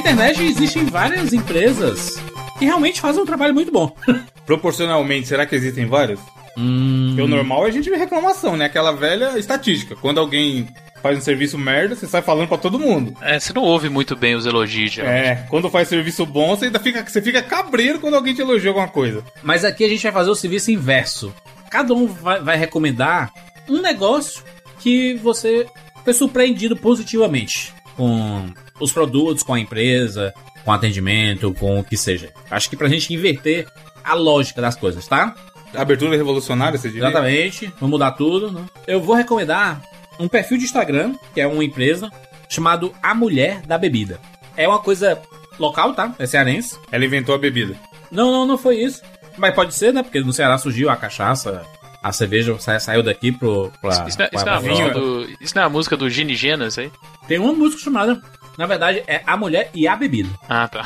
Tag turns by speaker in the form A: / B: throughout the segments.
A: internet existem várias empresas que realmente fazem um trabalho muito bom.
B: Proporcionalmente, será que existem vários? Hum... Porque o normal é a gente ver reclamação, né? Aquela velha estatística. Quando alguém faz um serviço merda, você sai falando para todo mundo.
C: É, você não ouve muito bem os elogios,
B: geralmente. É, quando faz serviço bom, você ainda fica, você fica cabreiro quando alguém te elogia alguma coisa.
A: Mas aqui a gente vai fazer o serviço inverso. Cada um vai, vai recomendar um negócio que você foi surpreendido positivamente com os produtos, com a empresa, com atendimento, com o que seja. Acho que pra gente inverter a lógica das coisas, tá?
B: Abertura revolucionária, você diria?
A: Exatamente, vamos mudar tudo. Né? Eu vou recomendar um perfil de Instagram, que é uma empresa, chamado A Mulher da Bebida. É uma coisa local, tá? É cearense.
B: Ela inventou a bebida.
A: Não, não, não foi isso. Mas pode ser, né? Porque no Ceará surgiu a cachaça, a cerveja saiu daqui pro. Pra,
C: isso, não, é, isso, não é do, isso, não é a música do Gini Genas aí?
A: Tem uma música chamada. Na verdade, é A Mulher e a Bebida.
C: Ah, tá.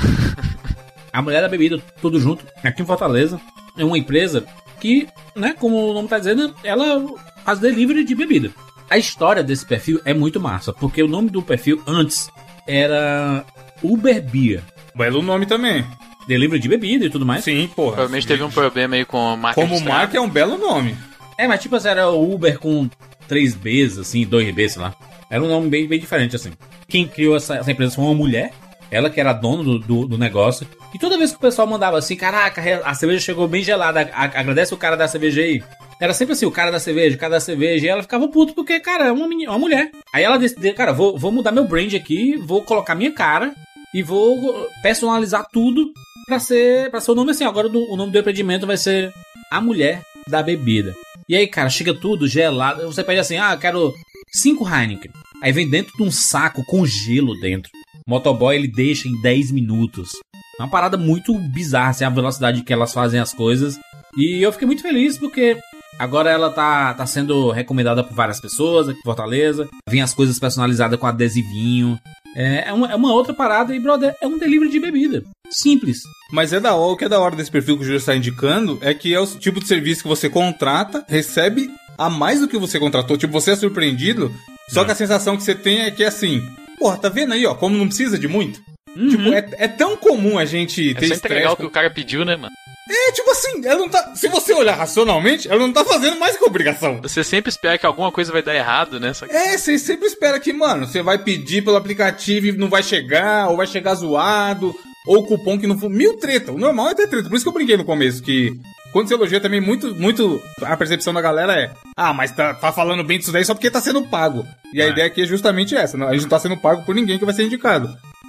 A: a Mulher da Bebida, tudo junto, aqui em Fortaleza. É uma empresa que, né, como o nome tá dizendo, ela faz delivery de bebida. A história desse perfil é muito massa, porque o nome do perfil antes era Uber Beer.
B: Belo nome também.
A: Delivery de bebida e tudo mais.
B: Sim, porra.
C: Provavelmente teve um problema aí com
B: marca Como marca é um belo nome.
A: É, mas tipo assim, era Uber com 3 Bs, assim, 2 Bs, sei lá. Era um nome bem, bem diferente, assim. Quem criou essa, essa empresa foi uma mulher, ela que era dona do, do, do, negócio. E toda vez que o pessoal mandava assim, caraca, a cerveja chegou bem gelada, agradece o cara da cerveja aí. Era sempre assim, o cara da cerveja, o cara da cerveja, e ela ficava puto porque, cara, é uma, menina, uma mulher. Aí ela decidiu, cara, vou, vou mudar meu brand aqui, vou colocar minha cara e vou personalizar tudo pra ser, pra ser o nome assim. Agora o nome do empreendimento vai ser A Mulher da Bebida. E aí, cara, chega tudo gelado. Você pede assim, ah, quero cinco Heineken. Aí vem dentro de um saco com gelo dentro. O motoboy ele deixa em 10 minutos. É uma parada muito bizarra, assim, a velocidade que elas fazem as coisas. E eu fiquei muito feliz porque Agora ela tá, tá sendo recomendada por várias pessoas aqui em Fortaleza. Vem as coisas personalizadas com adesivinho. É, é, uma, é uma outra parada e, brother, é um delivery de bebida. Simples.
B: Mas é da hora, o que é da hora desse perfil que o Júlio está indicando é que é o tipo de serviço que você contrata, recebe a mais do que você contratou. Tipo, você é surpreendido, só é. que a sensação que você tem é que é assim, porra, tá vendo aí, ó, como não precisa de muito? Uhum. Tipo, é, é tão comum a gente
C: é ter É legal o que o cara pediu, né, mano?
B: É, tipo assim, ela não tá. Se você olhar racionalmente, ela não tá fazendo mais que obrigação.
C: Você sempre espera que alguma coisa vai dar errado, né?
B: Que... É, você sempre espera que, mano, você vai pedir pelo aplicativo e não vai chegar, ou vai chegar zoado, ou cupom que não for. Mil treta. O normal é ter treta. Por isso que eu brinquei no começo, que quando você elogia também, muito, muito. A percepção da galera é: ah, mas tá, tá falando bem disso daí só porque tá sendo pago. E a é. ideia aqui é justamente essa: não, a gente não tá sendo pago por ninguém que vai ser indicado.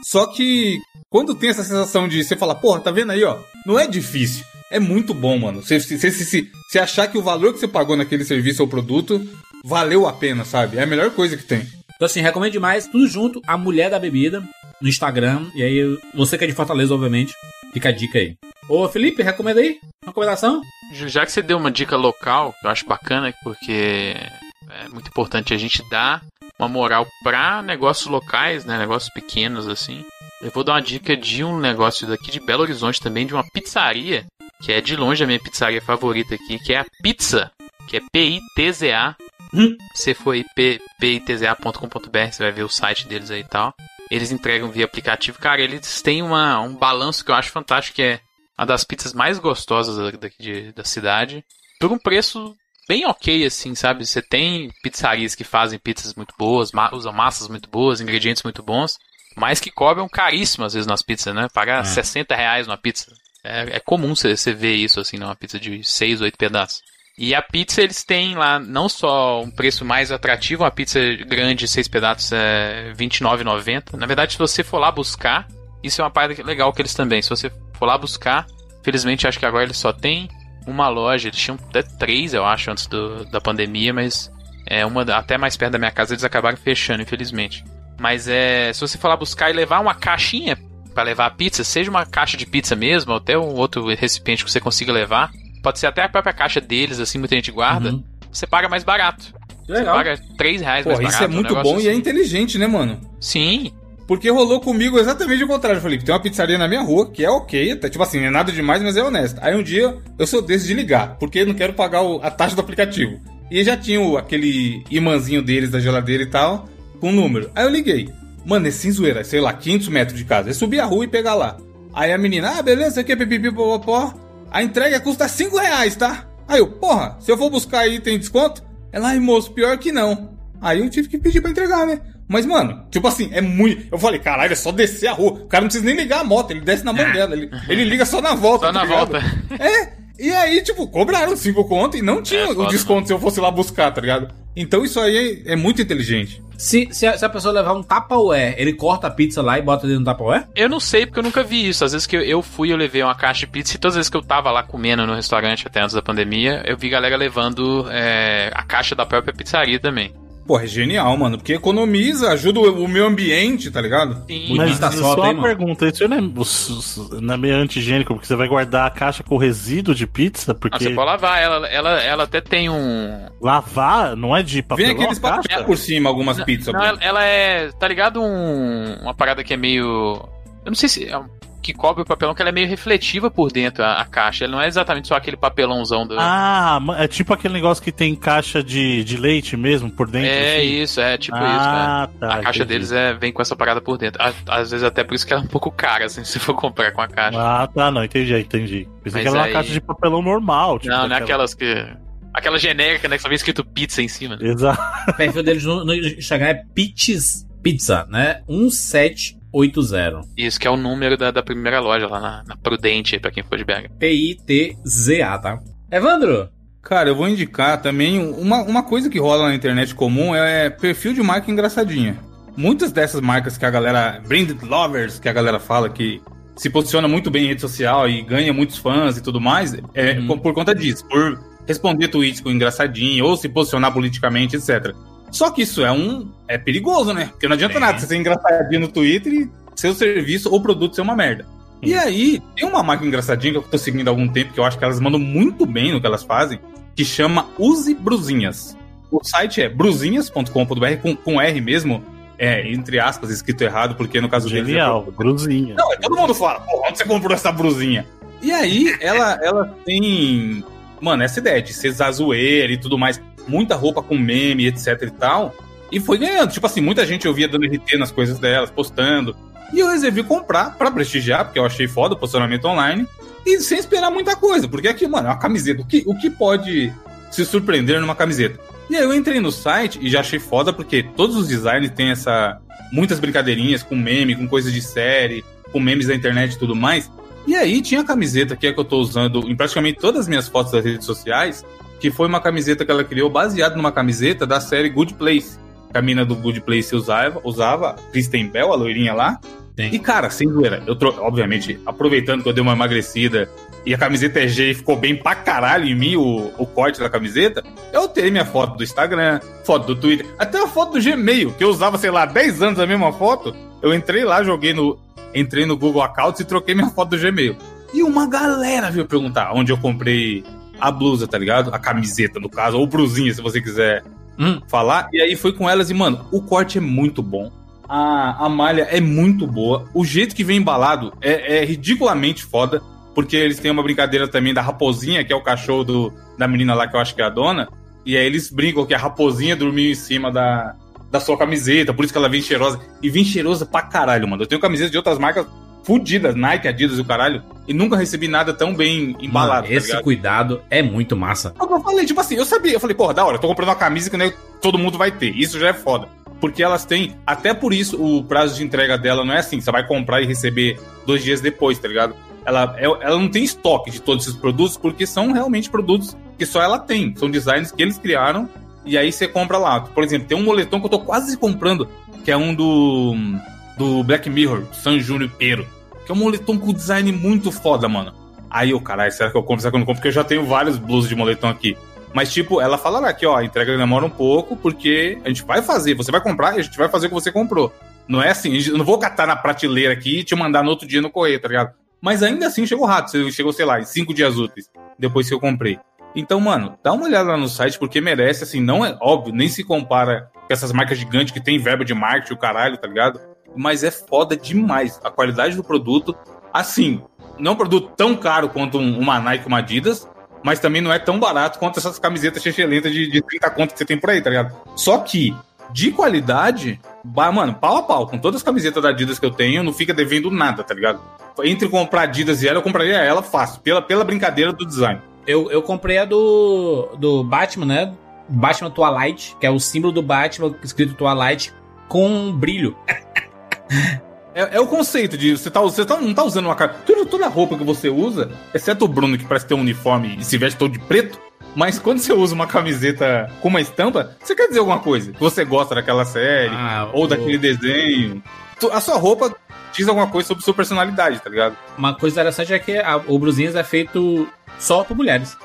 B: Só que quando tem essa sensação de você falar, porra, tá vendo aí, ó? Não é difícil é muito bom, mano. Você, você, você, você achar que o valor que você pagou naquele serviço ou produto valeu a pena, sabe? É a melhor coisa que tem.
A: Então, assim, recomendo demais, tudo junto, a Mulher da Bebida, no Instagram. E aí, você que é de Fortaleza, obviamente, fica a dica aí. Ô, Felipe, recomenda aí? Recomendação?
C: Já que você deu uma dica local, eu acho bacana, porque é muito importante a gente dar uma moral para negócios locais, né? Negócios pequenos, assim. Eu vou dar uma dica de um negócio daqui de Belo Horizonte também, de uma pizzaria que é de longe a minha pizzaria favorita aqui, que é a Pizza, que é P-I-T-Z-A. Hum? Você for pitza.com.br, você vai ver o site deles aí e tal. Eles entregam via aplicativo. Cara, eles têm uma, um balanço que eu acho fantástico, que é uma das pizzas mais gostosas daqui de, da cidade. Por um preço bem ok, assim, sabe? Você tem pizzarias que fazem pizzas muito boas, ma usam massas muito boas, ingredientes muito bons, mas que cobram caríssimo às vezes nas pizzas, né? Pagar é. 60 reais numa pizza. É, é comum você ver isso assim numa pizza de 6, 8 pedaços. E a pizza eles têm lá não só um preço mais atrativo, uma pizza grande, 6 pedaços é R$29,90. Na verdade, se você for lá buscar, isso é uma parte legal que eles também. Se você for lá buscar, felizmente acho que agora eles só tem uma loja, eles tinham até três, eu acho, antes do, da pandemia, mas é uma até mais perto da minha casa eles acabaram fechando, infelizmente. Mas é, se você for lá buscar e levar uma caixinha para levar a pizza, seja uma caixa de pizza mesmo, ou até um outro recipiente que você consiga levar. Pode ser até a própria caixa deles, assim, muita gente guarda. Uhum. Você paga mais barato.
B: Legal.
C: Você paga 3 reais Porra, mais
B: barato. Isso é muito um bom assim. e é assim. inteligente, né, mano?
C: Sim.
B: Porque rolou comigo exatamente o contrário, Felipe. Tem uma pizzaria na minha rua, que é ok, até, tipo assim, é nada demais, mas é honesto. Aí um dia eu sou desse de ligar, porque eu não quero pagar o, a taxa do aplicativo. E já tinha o, aquele imãzinho deles da geladeira e tal, com o número. Aí eu liguei. Mano, é sem zoeira, sei lá, 500 metros de casa. É subir a rua e pegar lá. Aí a menina, ah, beleza, aqui é pipipi, popopó. A entrega custa 5 reais, tá? Aí eu, porra, se eu for buscar aí tem desconto? Ela, ai moço, pior que não. Aí eu tive que pedir pra entregar, né? Mas, mano, tipo assim, é muito. Eu falei, caralho, é só descer a rua. O cara não precisa nem ligar a moto, ele desce na mão dela. Ele, ele liga só na volta.
C: Só
B: tá
C: na
B: ligado?
C: volta.
B: É. E aí, tipo, cobraram 5 conto e não tinha
C: É,
B: o
C: foda,
B: desconto se eu fosse lá buscar, tá ligado? Então isso aí é, é muito inteligente.
A: Se, se, a, se a pessoa levar um Tupperware, ele corta a pizza lá e bota dentro do Tupperware?
C: Eu não sei, porque eu nunca vi isso. Às vezes que eu- eu fui, eu levei uma caixa de pizza e todas as vezes que eu tava lá comendo no restaurante até antes da pandemia, eu vi galera levando é, a caixa da própria pizzaria também.
B: Pô, é genial, mano, porque economiza, ajuda o, o meio ambiente, tá ligado?
C: Sim.
D: Mas
A: Bonita
D: só
A: foto,
D: uma
A: mano?
D: pergunta, isso não é, não é meio antigênico, porque você vai guardar a caixa com resíduo de pizza,
C: Ah,
D: porque
C: você pode lavar, ela, ela, ela até tem um.
D: lavar não é de
B: Vem
D: papelão
B: aqueles
D: a caixa?
B: papel por cima, algumas pizzas.
C: Não, ela, ela é. Tá ligado? Um, uma parada que é meio. Eu não sei se. É um, que cobre o papelão, que ela é meio refletiva por dentro, a, a caixa. Ela não é exatamente só aquele papelãozão do.
D: Ah, é tipo aquele negócio que tem caixa de, de leite mesmo por dentro.
C: é
D: assim?
C: isso, é tipo isso,
D: ah,
C: né?
D: tá.
C: a caixa
D: entendi.
C: deles é, vem com essa parada por dentro. Á- Às vezes até por isso que ela é um pouco cara, assim, se for comprar com a caixa.
D: Ah, tá, não, entendi, entendi. Pensei
C: Mas
D: que era uma
C: aí-
D: caixa de papelão normal. Tipo
C: não, não é
D: aquela-
C: aquelas que. Aquela genérica, né? Que só vem escrito pizza em cima. Né?
D: Exato.
A: O perfil deles no, no Instagram é Pizza, né? 1780.
C: Isso, que é o número da, da primeira loja lá na, na Prudente, pra quem for de BH.
A: P-I-T-Z-A, tá? Evandro,
B: Cara, eu vou indicar também uma, uma coisa que rola na internet comum é perfil de marca engraçadinha. Muitas dessas marcas que a galera, branded lovers, que a galera fala que se posiciona muito bem em rede social e ganha muitos fãs e tudo mais, é
A: Uhum.
B: por, por conta disso, por responder tweets com engraçadinho ou se posicionar politicamente, etc. Só que isso é um é perigoso, né? Porque não adianta
A: É.
B: nada você ser engraçadinho no Twitter e seu serviço ou produto ser uma merda. E aí, tem uma marca engraçadinha que eu tô seguindo há algum tempo, que eu acho que elas mandam muito bem no que elas fazem, que chama Use Brusinhas. O site é brusinhas.com.br com, com R mesmo, é, entre aspas, escrito errado, porque no caso deles é
D: Genial, brusinha.
B: não, é, todo mundo fala, pô, onde você comprou essa brusinha? E aí, ela, ela tem, mano, essa ideia de ser zazoeira e tudo mais, muita roupa com meme, etc e tal, e foi ganhando. Tipo assim, muita gente eu via dando RT nas coisas delas, postando, e eu resolvi comprar pra prestigiar, porque eu achei foda o posicionamento online, e sem esperar muita coisa, porque aqui, mano, é uma camiseta, o que, o que pode se surpreender numa camiseta? E aí eu entrei no site e já achei foda, porque todos os designs têm essa. muitas brincadeirinhas com meme, com coisas de série, com memes da internet e tudo mais. E aí tinha a camiseta que é que eu tô usando em praticamente todas as minhas fotos das redes sociais, que foi uma camiseta que ela criou baseada numa camiseta da série Good Place. Que a mina do Good Place usava, usava, Kristen Bell, a loirinha lá.
A: Sim.
B: E cara, sem zoeira, eu tro... obviamente, aproveitando que eu dei uma emagrecida e a camiseta é G e ficou bem pra caralho em mim o, o corte da camiseta, eu tenho minha foto do Instagram, foto do Twitter, até a foto do Gmail, que eu usava, sei lá, 10 anos a mesma foto. Eu entrei lá, joguei no. Entrei no Google Accounts e troquei minha foto do Gmail. E uma galera veio perguntar onde eu comprei a blusa, tá ligado? A camiseta, no caso, ou brusinha, se você quiser
A: Hum.
B: falar. E aí foi com elas e, mano, o corte é muito bom. A, a malha é muito boa. O jeito que vem embalado é, é ridiculamente foda. Porque eles têm uma brincadeira também da raposinha, que é o cachorro do, da menina lá, que eu acho que é a dona. E aí eles brincam que a raposinha dormiu em cima da, da sua camiseta, por isso que ela vem cheirosa. E vem cheirosa pra caralho, mano. Eu tenho camiseta de outras marcas fudidas, Nike, Adidas e o caralho, e nunca recebi nada tão bem embalado.
A: Mano,
B: tá
A: esse
B: ligado?
A: cuidado é muito massa.
B: É o que eu falei, tipo assim, eu sabia, eu falei, porra, da hora, eu tô comprando uma camisa que nem todo mundo vai ter. Isso já é foda. Porque elas têm, até por isso, o prazo de entrega dela não é assim, você vai comprar e receber dois dias depois, tá ligado? Ela, é- ela não tem estoque de todos esses produtos, porque são realmente produtos que só ela tem. São designs que eles criaram, e aí você compra lá. Por exemplo, tem um moletom que eu tô quase comprando, que é um do, do Black Mirror, San Junipero. Que é um moletom com design muito foda, mano. Aí eu, caralho, será que eu compro? Será que eu não compro? Porque eu já tenho vários blusas de moletom aqui. Mas, tipo, ela fala que, ó, a entrega demora um pouco, porque a gente vai fazer, você vai comprar e a gente vai fazer o que você comprou. Não é assim, eu não vou catar na prateleira aqui e te mandar no outro dia no correio, tá ligado? Mas ainda assim chegou rápido, chegou, sei lá, em cinco dias úteis, depois que eu comprei. Então, mano, dá uma olhada lá no site, porque merece, assim, não é óbvio, nem se compara com essas marcas gigantes que tem verba de marketing, o caralho, tá ligado? Mas é foda demais a qualidade do produto. Assim, não é um produto tão caro quanto um- uma Nike, uma Adidas, mas também não é tão barato quanto essas camisetas chechelentas de, de 30 conto que você tem por aí, tá ligado? Só que de qualidade, ba- mano, pau a pau. Com todas as camisetas da Adidas que eu tenho, não fica devendo nada, tá ligado? Entre comprar Adidas e ela, eu compraria ela fácil, pela, pela brincadeira do design.
A: Eu, eu comprei a do, do Batman, né? Batman Twilight, que é o símbolo do Batman escrito Twilight com brilho.
B: É, é o conceito de você, tá, você tá- não tá usando uma cara. Toda, toda a roupa que você usa, exceto o Bruno, que parece ter um uniforme e se veste todo de preto. Mas quando você usa uma camiseta com uma estampa, você quer dizer alguma coisa. Você gosta daquela série,
A: Ah,
B: ou
A: o-
B: daquele desenho. A sua roupa diz alguma coisa sobre sua personalidade, tá ligado?
A: Uma coisa interessante é que a- o Bruzinhas é feito só por mulheres.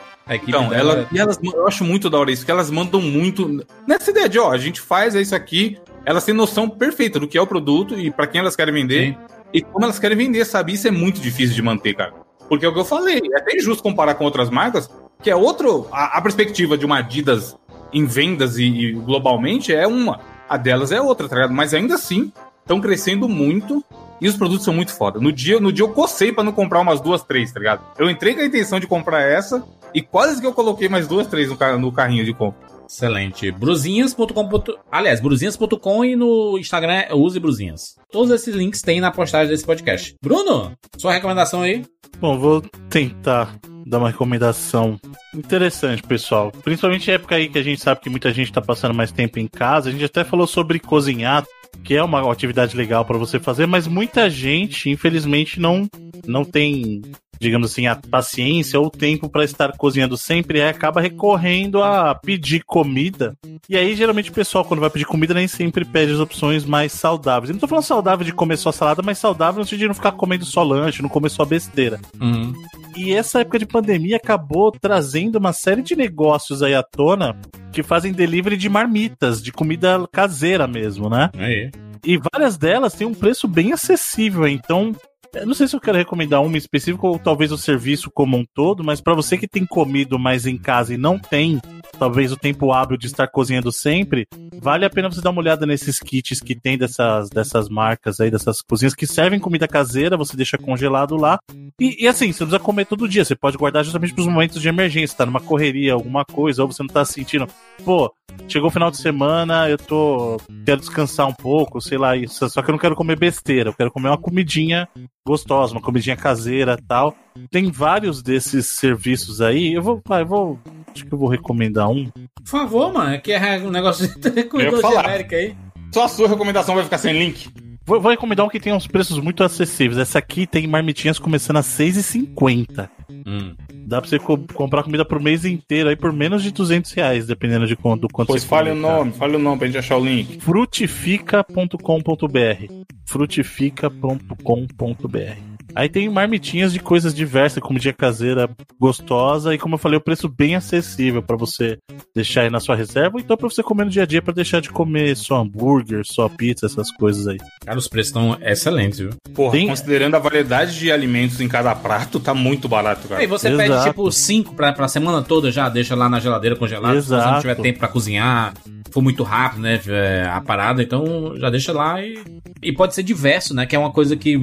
B: Então, ela, elas, eu acho muito da hora isso, que elas mandam muito. Nessa ideia de, ó, a gente faz isso aqui, elas têm noção perfeita do que é o produto e pra quem elas querem vender
A: Sim.
B: e como elas querem vender, sabe? Isso é muito difícil de manter, cara. Porque é o que eu falei, é até injusto comparar com outras marcas, que é outro. A, a perspectiva de uma Adidas em vendas e, e globalmente é uma. A delas é outra, tá ligado? Mas ainda assim, estão crescendo muito e os produtos são muito foda. No dia, no dia eu cocei pra não comprar umas duas, três, tá ligado? Eu entrei com a intenção de comprar essa e quase que eu coloquei mais duas, três no, no carrinho de compra.
A: Excelente. Bruzinhas.com. Aliás, bruzinhas.com e no Instagram é use bruzinhas. Todos esses links tem na postagem desse podcast. Bruno, sua recomendação aí?
D: Bom, vou tentar dar uma recomendação interessante, pessoal. Principalmente época aí que a gente sabe que muita gente tá passando mais tempo em casa. A gente até falou sobre cozinhar, que é uma atividade legal para você fazer, mas muita gente, infelizmente, não não tem, digamos assim, a paciência ou o tempo para estar cozinhando sempre aí acaba recorrendo a pedir comida. E aí, geralmente, o pessoal, quando vai pedir comida, nem sempre pede as opções mais saudáveis. Eu não tô falando saudável de comer só salada, mas saudável no sentido de não ficar comendo só lanche, não comer só besteira.
A: Uhum.
D: E essa época de pandemia acabou trazendo uma série de negócios aí à tona que fazem delivery de marmitas, de comida caseira mesmo, né?
A: Aí.
D: E várias delas têm um preço bem acessível, então. Eu não sei se eu quero recomendar uma em específico ou talvez o serviço como um todo, mas para você que tem comido mais em casa e não tem talvez o tempo hábil de estar cozinhando sempre, vale a pena você dar uma olhada nesses kits que tem dessas, dessas marcas aí, dessas cozinhas que servem comida caseira, você deixa congelado lá. E, e assim, você não precisa comer todo dia, você pode guardar justamente para os momentos de emergência, tá numa correria, alguma coisa, ou você não tá sentindo, pô, chegou o final de semana, eu tô. quero descansar um pouco, sei lá, isso, só que eu não quero comer besteira, eu quero comer uma comidinha gostosa, uma comidinha caseira tal. Tem vários desses serviços aí. Eu vou, vai, eu vou. Acho que eu vou recomendar um.
A: Por favor, mano, aqui é um negócio de recomendou genérica aí.
B: Só a sua recomendação vai ficar sem link?
D: Vou, vou recomendar um que tem uns preços muito acessíveis. Essa aqui tem marmitinhas começando a R$ 6,50.
A: Hum.
D: Dá pra você co- comprar comida pro mês inteiro aí por menos de 200 reais, dependendo de quanto, do quanto
B: Pois
D: você
B: fale o nome, fale o nome pra gente achar o link.
D: frutifica.com.br frutifica.com.br Aí tem marmitinhas de coisas diversas, comidinha caseira gostosa e como eu falei, o preço bem acessível pra você deixar aí na sua reserva, ou então pra você comer no dia a dia pra deixar de comer só hambúrguer, só pizza, essas coisas aí.
A: Cara, os preços estão excelentes, viu?
B: Porra,
D: Tem-
B: considerando a variedade de alimentos em cada prato, tá muito barato, cara.
A: Aí você
D: Exato.
A: pede tipo 5 pra, pra semana toda já, deixa lá na geladeira congelado. Se você não tiver tempo pra cozinhar, for muito rápido, né? é, A parada, então já deixa lá e. E pode ser diverso, né? Que é uma coisa que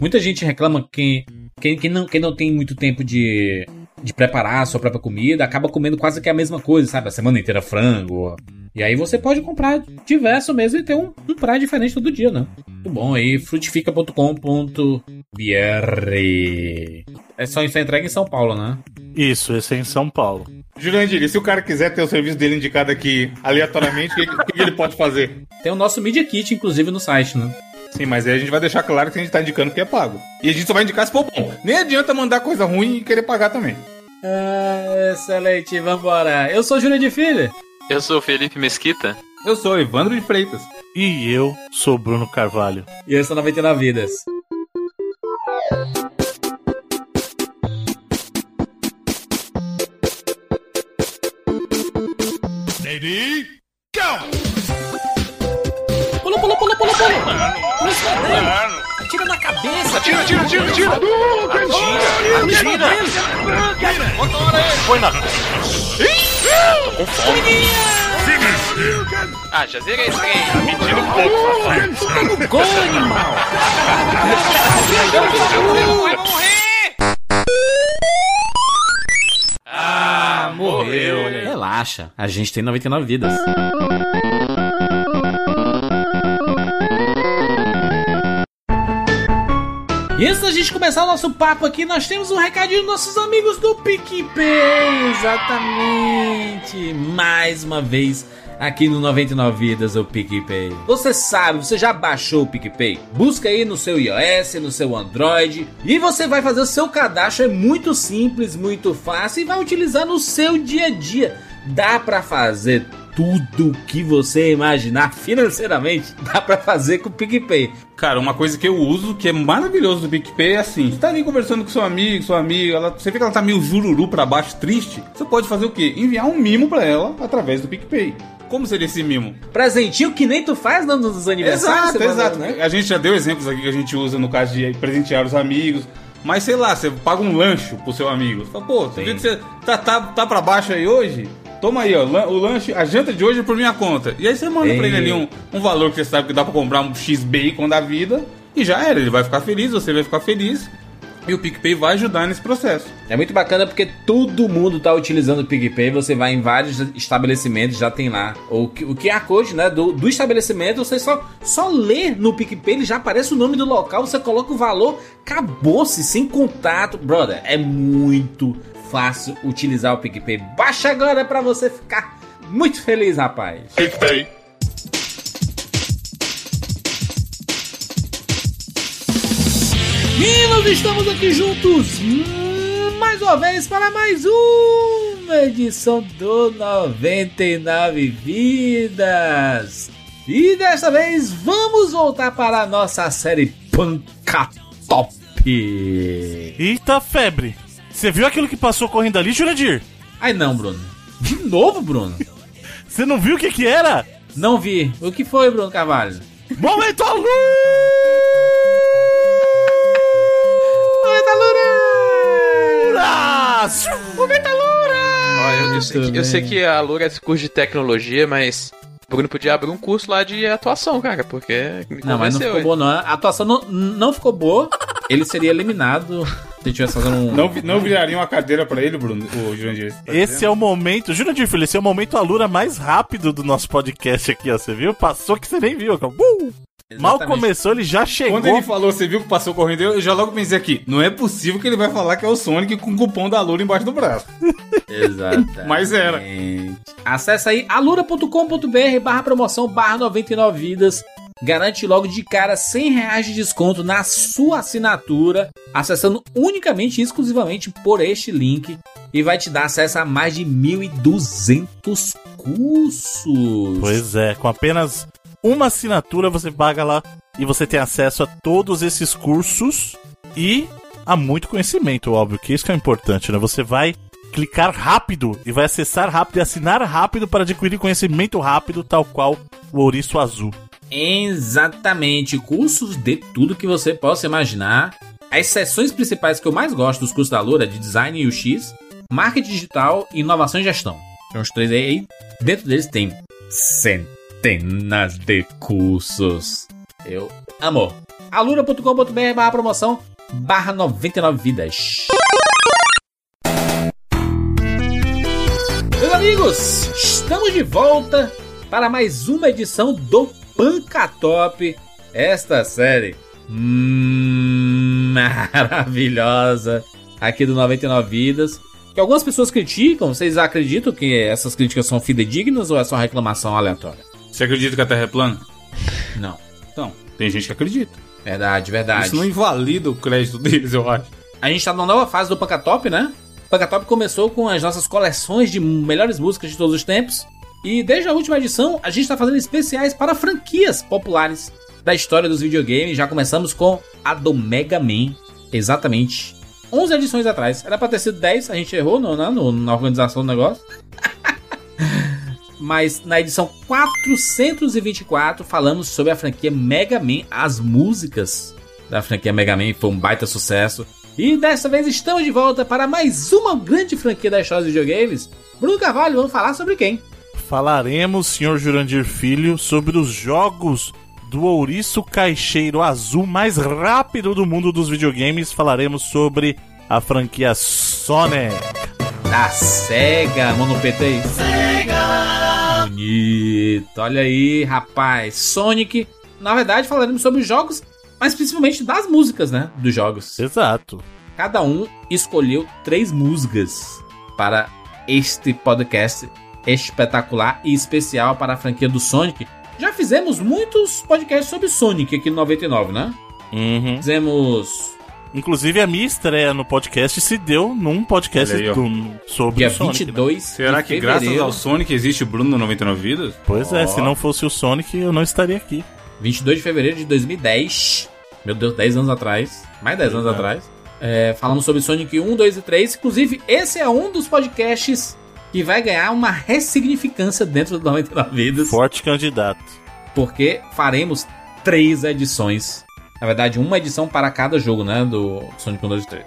A: muita gente reclama que quem, quem, não, quem não tem muito tempo de, de preparar a sua própria comida acaba comendo quase que a mesma coisa, sabe? A semana inteira frango. E aí você pode comprar diverso mesmo e ter um, um prato diferente todo dia, né? Muito bom aí, frutifica.com.br. É só isso entrega em São Paulo, né?
D: Isso, esse é em São Paulo.
B: Jurandir, se o cara quiser ter o serviço dele indicado aqui aleatoriamente, o que, que- que ele pode fazer?
A: Tem o nosso Media Kit, inclusive, no site, né?
B: Sim, mas aí a gente vai deixar claro que a gente tá indicando que é pago. E a gente só vai indicar se for bom. Nem adianta mandar coisa ruim e querer pagar também.
A: Ah, excelente, vambora. Eu sou Júlia de Filho.
C: Eu sou o Felipe Mesquita.
B: Eu sou o Evandro de Freitas.
D: E eu sou Bruno Carvalho.
A: E eu sou 99 Vidas. Pula, pula, dele. Atira na cabeça.
C: Atira, atira, atira, atira! Atira! Atira!
D: Foi na.
C: Ah, já zerei esse trem. Tá mentindo um pouco, safado.
A: Gol, animal.
C: Vai morrer! Ah, morreu.
A: Relaxa, a gente tem 99 vidas. E antes da gente começar o nosso papo aqui, nós temos um recadinho dos nossos amigos do PicPay. Exatamente. Mais uma vez aqui no 99 Vidas o PicPay. Você sabe, você já baixou o PicPay? Busca aí no seu iOS, no seu Android e você vai fazer o seu cadastro. É muito simples, muito fácil e vai utilizar no seu dia a dia. Dá para fazer tudo que você imaginar financeiramente, dá para fazer com o PicPay.
B: Cara, uma coisa que eu uso, que é maravilhoso do PicPay, é assim: você tá ali conversando com seu amigo, sua amiga, ela, você vê que ela tá meio jururu pra baixo, triste. Você pode fazer o quê? Enviar um mimo pra ela através do PicPay. Como seria esse mimo?
A: Presentinho que nem tu faz nos aniversários.
B: Exato, exato. Né? A gente já deu exemplos aqui que a gente usa no caso de presentear os amigos. Mas sei lá, você paga um lanche pro seu amigo. Você fala, pô, você tá, tá, tá pra baixo aí hoje? Toma aí, ó, o lanche, a janta de hoje é por minha conta. E aí você manda Ei. pra ele ali um, um valor que você sabe que dá pra comprar um X-Bacon da vida. E já era, ele vai ficar feliz, você vai ficar feliz. E o PicPay vai ajudar nesse processo.
A: É muito bacana porque todo mundo está utilizando o PicPay. Você vai em vários estabelecimentos, já tem lá o, o QR Code né, do, do estabelecimento. Você só, só lê no PicPay, ele já aparece o nome do local. Você coloca o valor, acabou-se, sem contato. Brother, é muito fácil utilizar o PicPay. Baixa agora para você ficar muito feliz, rapaz. PicPay. E nós estamos aqui juntos mais uma vez para mais uma edição do 99 Vidas. E desta vez vamos voltar para a nossa série Pancatop.
D: Eita febre! Você viu aquilo que passou correndo ali, Jurandir?
A: Ai não, Bruno. De novo, Bruno?
D: Você não viu o que que era?
A: Não vi. O que foi, Bruno Carvalho?
D: Momento à luz!
C: Momento Lura! Ó, eu, eu, sei que, eu, sei que, a Lura é curso de tecnologia, mas o Bruno podia abrir um curso lá de atuação, cara, porque
A: me Não, mas não ficou boa, não. A atuação não, não ficou boa. Ele seria eliminado se tivesse fazendo um.
B: Não, não viraria uma cadeira pra ele, Bruno, o Jurandir.
D: Tá esse é o momento. Jurandir, filho, esse é o momento Alura mais rápido do nosso podcast aqui, ó. Você viu? Passou que você nem viu, cara. Uh! Mal começou, ele já chegou.
B: Quando ele falou, você viu que passou correndo, eu já logo pensei aqui, não é possível que ele vai falar que é o Sonic com o cupom da Lura embaixo do braço.
A: Exatamente.
B: Mas era.
A: Acesse aí alura.com.br barra promoção barra 99 vidas. Garante logo de cara 100 reais de desconto na sua assinatura, acessando unicamente e exclusivamente por este link. E vai te dar acesso a mais de 1.200 cursos.
D: Pois é, com apenas uma assinatura você paga lá e você tem acesso a todos esses cursos e a muito conhecimento, óbvio, que isso que é importante, né? Você vai clicar rápido e vai acessar rápido e assinar rápido para adquirir conhecimento rápido, tal qual o ouriço azul.
A: Exatamente, cursos de tudo que você possa imaginar. As seções principais que eu mais gosto dos cursos da Loura é de design e UX, marketing digital e inovação e gestão. São os três aí. Dentro deles tem centenas de cursos. Eu amo. alura.com.br barra promoção barra 99 vidas. Meus amigos, estamos de volta para mais uma edição do Pancatop. Esta série maravilhosa aqui do 99 Vidas. Que algumas pessoas criticam, vocês acreditam que essas críticas são fidedignas ou é só reclamação aleatória?
B: Você acredita que a Terra é plana?
A: Não.
B: Então, tem gente que acredita.
A: Verdade, verdade.
B: Isso não invalida o crédito deles, eu acho.
A: A gente tá numa nova fase do Pancatop, né? Pancatop começou com as nossas coleções de melhores músicas de todos os tempos. E desde a última edição, a gente tá fazendo especiais para franquias populares da história dos videogames. Já começamos com a do Mega Man, exatamente 11 edições atrás. Era pra ter sido 10, a gente errou no, no, na organização do negócio. mas na edição 424 falamos sobre a franquia Mega Man, as músicas da franquia Mega Man, foi um baita sucesso. E dessa vez estamos de volta para mais uma grande franquia da história dos videogames. Bruno Carvalho, vamos falar sobre quem?
D: Falaremos, senhor Jurandir Filho, sobre os jogos do ouriço caixeiro azul mais rápido do mundo dos videogames. Falaremos sobre a franquia Sonic.
A: Da SEGA, mano PT aí. SEGA! Bonito. Olha aí, rapaz. Sonic. Na verdade, falaremos sobre jogos mas principalmente das músicas, né? Dos jogos.
D: Exato.
A: Cada um escolheu três músicas para este podcast espetacular e especial para a franquia do Sonic. Já fizemos muitos podcasts sobre Sonic aqui no 99, né?
D: Uhum.
A: Fizemos
D: Inclusive, a minha estreia no podcast se deu num podcast
B: aí,
D: do- sobre
A: dia
D: o Sonic. né?
A: 22
B: Será
A: de
B: que graças
A: fevereiro,
B: ao Sonic existe o Bruno no 99 Vidas?
D: Pois é,
B: Ó.
D: se não fosse o Sonic, eu não estaria aqui.
A: 22 de fevereiro de 2010. Meu Deus, 10 anos atrás. Mais 10 anos
B: é.
A: atrás. É, falamos sobre Sonic 1, 2 e 3. Inclusive, esse é um dos podcasts que vai ganhar uma ressignificância dentro do 99 Vidas.
D: Forte candidato.
A: Porque faremos três edições. Na verdade, uma edição para cada jogo, né? Do Sonic 1, 2 e 3.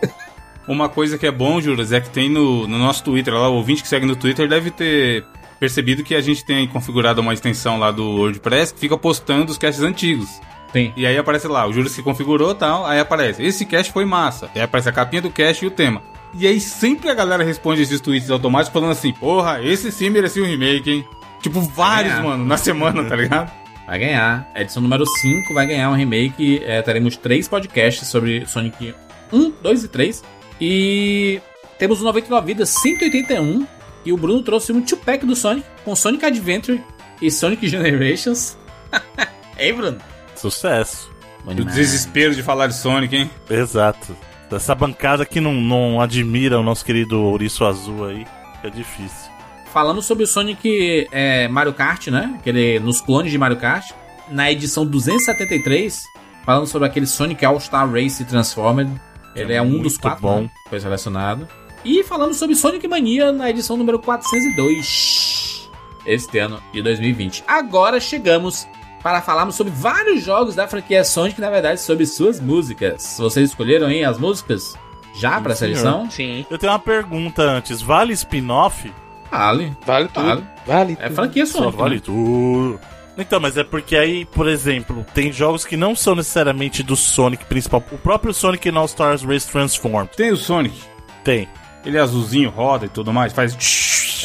B: Uma coisa que é bom, Juras, é que tem no, no nosso Twitter lá, o ouvinte que segue no Twitter deve ter percebido que a gente tem configurado uma extensão lá do WordPress que fica postando os caches antigos.
A: Tem.
B: E aí aparece lá, o Juras que configurou e tal, aí aparece, esse cache foi massa. Aí aparece a capinha do cache e o tema. E aí sempre a galera responde esses tweets automáticos falando assim, porra, esse sim merecia um remake, hein? Tipo, vários, mano, na semana, tá ligado?
A: Vai ganhar. A edição número 5 vai ganhar um remake. É, teremos três podcasts sobre Sonic 1, 2 e 3. E temos o 99 Vidas 181. E o Bruno trouxe um 2-pack do Sonic com Sonic Adventure e Sonic Generations. Ei, Bruno?
D: Sucesso.
A: Bom
B: O desespero de falar de Sonic, hein?
D: Exato. Dessa bancada que não, não admira o nosso querido ouriço azul aí, é difícil.
A: Falamos sobre o Sonic é, Mario Kart, né? Aquele, nos clones de Mario Kart. Na edição 273, falando sobre aquele Sonic All-Star Race Transformed. Ele é, um
D: muito
A: dos quatro
D: bom.
A: né, que foi selecionado. E falamos sobre Sonic Mania na edição número 402. Este ano de 2020. Agora chegamos para falarmos sobre vários jogos da franquia Sonic, na verdade, sobre suas músicas. Vocês escolheram aí as músicas? Já para essa edição?
C: Sim.
D: Eu tenho uma pergunta antes. Vale spin-off?
A: Vale.
C: Vale tudo.
A: Vale.
C: Vale
A: É
C: tudo.
A: franquia
D: Só
A: Sonic.
D: vale
A: né?
D: tudo. Então, mas é porque aí, por exemplo, tem jogos que não são necessariamente do Sonic principal. O próprio Sonic in All Stars Race Transformed
B: Tem o Sonic,
D: tem.
B: Ele é azulzinho, roda e tudo mais, faz...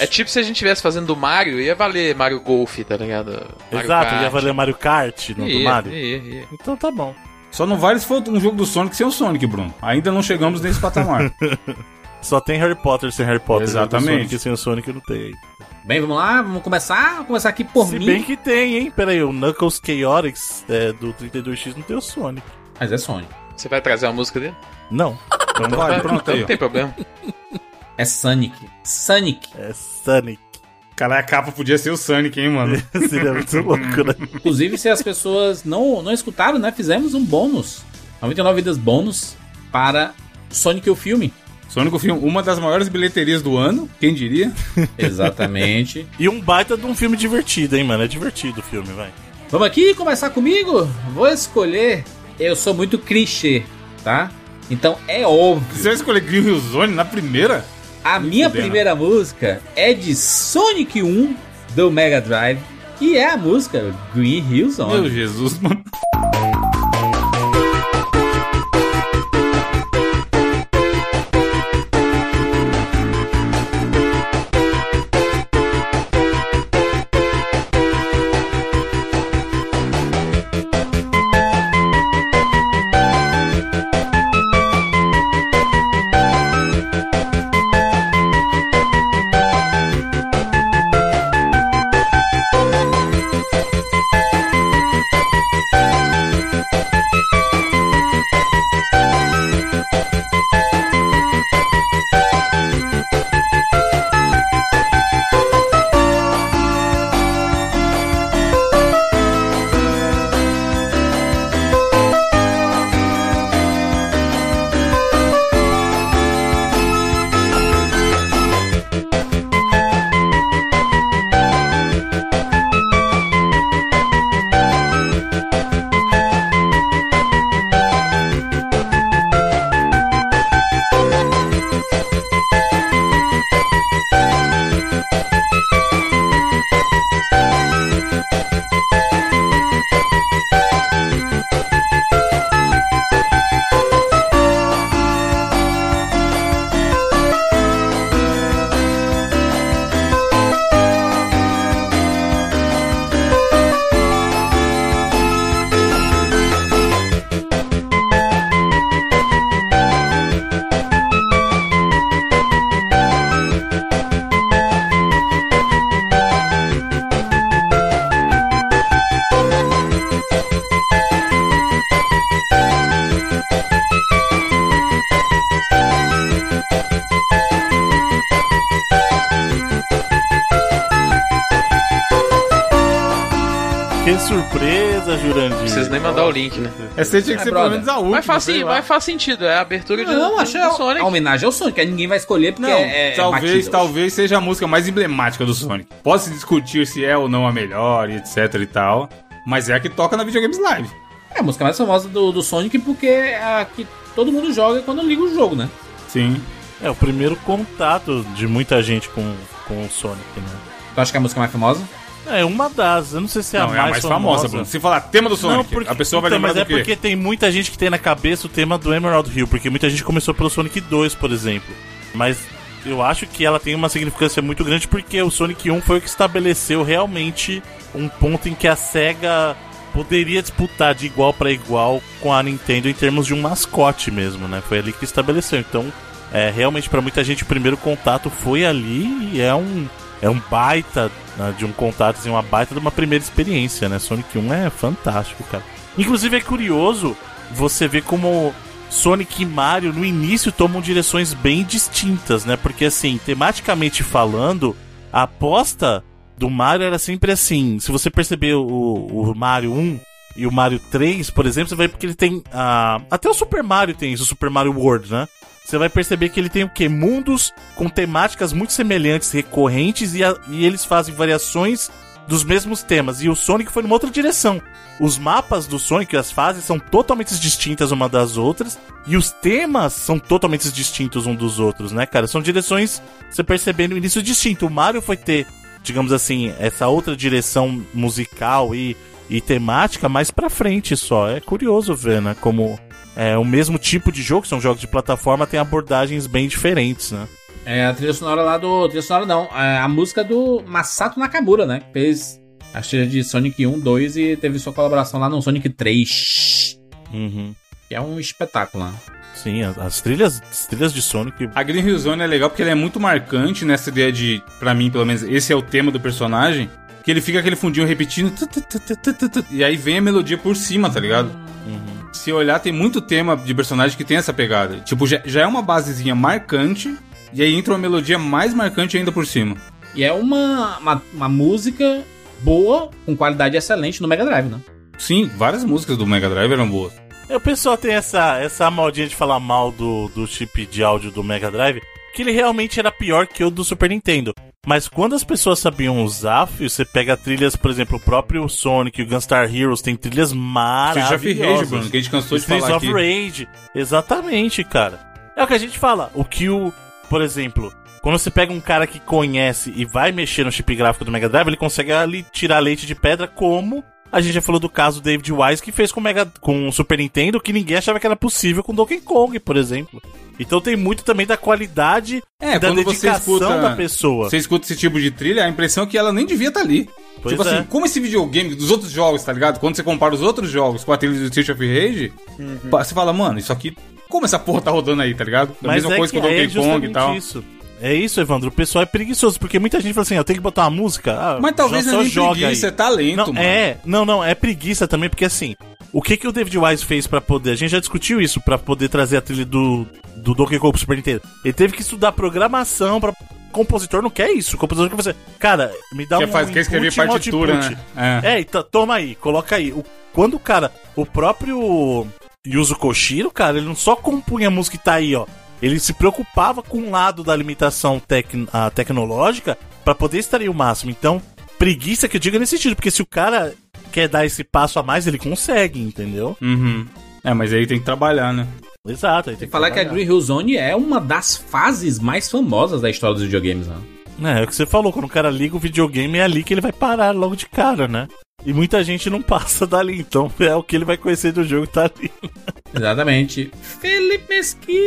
C: É tipo se a gente estivesse fazendo do Mario, ia valer Mario Golf, tá ligado? Mario
D: Exato,
C: Kart.
D: ia valer Mario Kart no do
C: Ia,
D: Mario.
C: ia, ia.
D: Então tá bom.
B: Só não vale se for um jogo do Sonic sem o Sonic, Bruno. Ainda não chegamos nesse patamar.
D: Só tem Harry Potter sem Harry Potter.
B: Exatamente.
D: O Sonic sem o Sonic não tem.
A: Bem, vamos lá, vamos começar. Vamos começar aqui por
D: Se
A: mim.
D: bem que tem, hein? Pera aí, o Knuckles Chaotix é, do 32X não tem o Sonic.
A: Mas é Sonic.
C: Você vai trazer a música dele?
D: Não,
B: Então vai, pronto
C: então
B: aí.
C: não tem problema.
A: É Sonic. Sonic.
D: é Sonic.
B: Caralho, a capa podia ser o Sonic, hein, mano?
D: Seria muito louco, né?
A: Inclusive, se as pessoas não, não escutaram, né? Fizemos um bônus. 99 vidas bônus para Sonic o filme.
B: Sonic o filme, uma das maiores bilheterias do ano, quem diria?
A: Exatamente.
D: E um baita de um filme divertido, hein, mano? É divertido o filme, vai.
A: Vamos aqui começar comigo? Vou escolher. Eu sou muito clichê, tá? Então é óbvio.
B: Você vai escolher Green Hill Zone na primeira?
A: A minha
B: fudendo.
A: primeira música é de Sonic 1 do Mega Drive. E é a música Green Hill Zone.
B: Meu Jesus, mano.
C: Link, né?
B: Essa tinha que
A: É,
B: ser
A: brother.
B: pelo menos a última.
C: Mas faz, sim, mas faz sentido, é a abertura de,
A: Não,
C: do,
A: achei
C: do
A: a,
C: Sonic.
A: a homenagem ao Sonic, aí ninguém vai escolher porque
B: Não,
A: é, é
B: talvez, talvez seja a música mais emblemática do Sonic. Pode se discutir se é ou não a melhor, e etc e tal. Mas é a que toca na Videogames Live.
A: É a música mais famosa do, do Sonic porque é a que todo mundo joga quando liga o jogo, né?
B: Sim.
D: É o primeiro contato de muita gente com, com o Sonic, né?
A: Tu acha que é a música mais famosa?
D: É uma das, eu não sei se é
B: não,
D: a
B: é a
D: mais,
B: mais famosa, Bruno. Se falar tema do Sonic, a pessoa vai
D: então,
B: lembrar
D: mas
B: do
D: é
B: quê?
D: porque tem muita gente que tem na cabeça o tema do Emerald Hill, porque muita gente começou pelo Sonic 2, por exemplo. Mas eu acho que ela tem uma significância muito grande porque o Sonic 1 foi o que estabeleceu realmente um ponto em que a SEGA poderia disputar de igual para igual com a Nintendo em termos de um mascote mesmo, né? Foi ali que estabeleceu. Então, é, realmente para muita gente o primeiro contato foi ali e é um é um baita né, de um contato, assim, uma baita de uma primeira experiência, né? Sonic 1 é fantástico, cara. Inclusive é curioso você ver como Sonic e Mario no início tomam direções bem distintas, né? Porque assim, tematicamente falando, a aposta do Mario era sempre assim. Se você perceber o, o Mario 1 e o Mario 3, por exemplo, você vai ver que ele tem. ah, até o Super Mario tem isso, o Super Mario World, né? Você vai perceber que ele tem o quê? Mundos com temáticas muito semelhantes, recorrentes, e, a- e eles fazem variações dos mesmos temas. E o Sonic foi numa outra direção. Os mapas do Sonic as fases são totalmente distintas uma das outras. E os temas são totalmente distintos um dos outros, né, cara? São direções, você perceber no início distinto. O Mario foi ter, digamos assim, essa outra direção musical e, e temática mais pra frente só. É curioso ver, né? Como é, o mesmo tipo de jogo, que são jogos de plataforma, tem abordagens bem diferentes, né?
A: É a trilha sonora lá do. Trilha sonora não, é a música do Masato Nakamura, né? Que fez a trilha de Sonic 1, 2 e teve sua colaboração lá no Sonic 3.
D: Uhum.
A: Que é um espetáculo, né?
D: Sim, as, as trilhas, as trilhas de Sonic.
B: A Green Hill Zone é legal porque ele é muito marcante nessa ideia de, pra mim, pelo menos, esse é o tema do personagem. Que ele fica aquele fundinho repetindo. E aí vem a melodia por cima, tá ligado? Se olhar, tem muito tema de personagem que tem essa pegada. Tipo, já, já é uma basezinha marcante. E aí entra uma melodia mais marcante ainda por cima.
A: E é uma, uma, uma música boa, com qualidade excelente no Mega Drive, né?
B: Sim, várias músicas do Mega Drive eram boas.
D: É, O pessoal tem essa, essa modinha de falar mal do, do chip de áudio do Mega Drive, que ele realmente era pior que o do Super Nintendo. Mas quando as pessoas sabiam usar, filho, você pega trilhas, por exemplo, o próprio Sonic e o Gunstar Heroes tem trilhas
B: Street of Rage,
D: maravilhosas.
B: Bruno, que a gente cansou de falar
D: of
B: aqui.
D: Rage. Exatamente, cara. É o que a gente fala. O que o. Por exemplo, quando você pega um cara que conhece e vai mexer no chip gráfico do Mega Drive, ele consegue ali tirar leite de pedra, como a gente já falou do caso do David Wise, que fez com o, Mega, com o Super Nintendo, que ninguém achava que era possível com Donkey Kong, por exemplo. Então tem muito também da qualidade
B: É,
D: da dedicação
B: escuta,
D: da pessoa.
B: Você escuta esse tipo de trilha, a impressão é que ela nem devia estar ali.
D: Pois
B: tipo
D: é.
B: assim, como esse videogame dos outros jogos, tá ligado? Quando você compara os outros jogos com a trilha do Street of Rage,
D: Uhum.
B: você fala, mano, isso aqui. Como essa porra tá rodando aí, tá ligado? A mesma
D: é
B: coisa
D: que
B: com o
D: é
B: Donkey Kong e tal.
D: Isso. É isso, Evandro. O pessoal é preguiçoso, porque muita gente fala assim, eu tenho que botar uma música. Ah,
B: Mas talvez não é preguiça,
D: aí.
B: é talento,
D: não,
B: mano.
D: É, não, não, é preguiça também, porque assim, o que que o David Wise fez pra poder, a gente já discutiu isso, pra poder trazer a trilha do, do Donkey Kong pro Super Nintendo. Ele teve que estudar programação pra... Compositor não quer isso. O compositor quer você. Cara, me dá
B: Quer,
D: um.
B: faz, quer escrever
D: input e um
B: partitura, né? É.
D: É, então, toma aí, coloca aí. O, quando o cara, o próprio Yuzo Koshiro, cara, ele não só compunha a música e tá aí, ó. Ele se preocupava com um lado da limitação tec, a tecnológica pra poder extrair o máximo. Então, preguiça que eu digo é nesse sentido, porque se o cara quer dar esse passo a mais, ele consegue, entendeu?
B: Uhum. É, mas aí tem que trabalhar, né?
D: Exato. Aí tem
A: Tem que falar que a
D: trabalhar.
A: Green Hill Zone é uma das fases mais famosas da história dos videogames, né?
D: É, é o que você falou, quando o cara liga o videogame, é ali que ele vai parar logo de cara, né? E muita gente não passa dali, então é o que ele vai conhecer do jogo, tá ali.
A: Exatamente. Felipe Mesquita,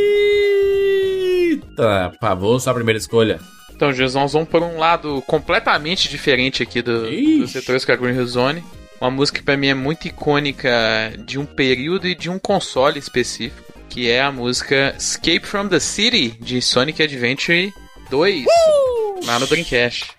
A: por favor, sua primeira escolha.
C: Então, Gilson, nós vamos por um lado completamente diferente aqui do,
A: Ixi.
C: dos setores com a Green Hill Zone. Uma música que pra mim é muito icônica de um período e de um console específico, que é a música Escape from the City, de Sonic Adventure 2, lá no Dreamcast.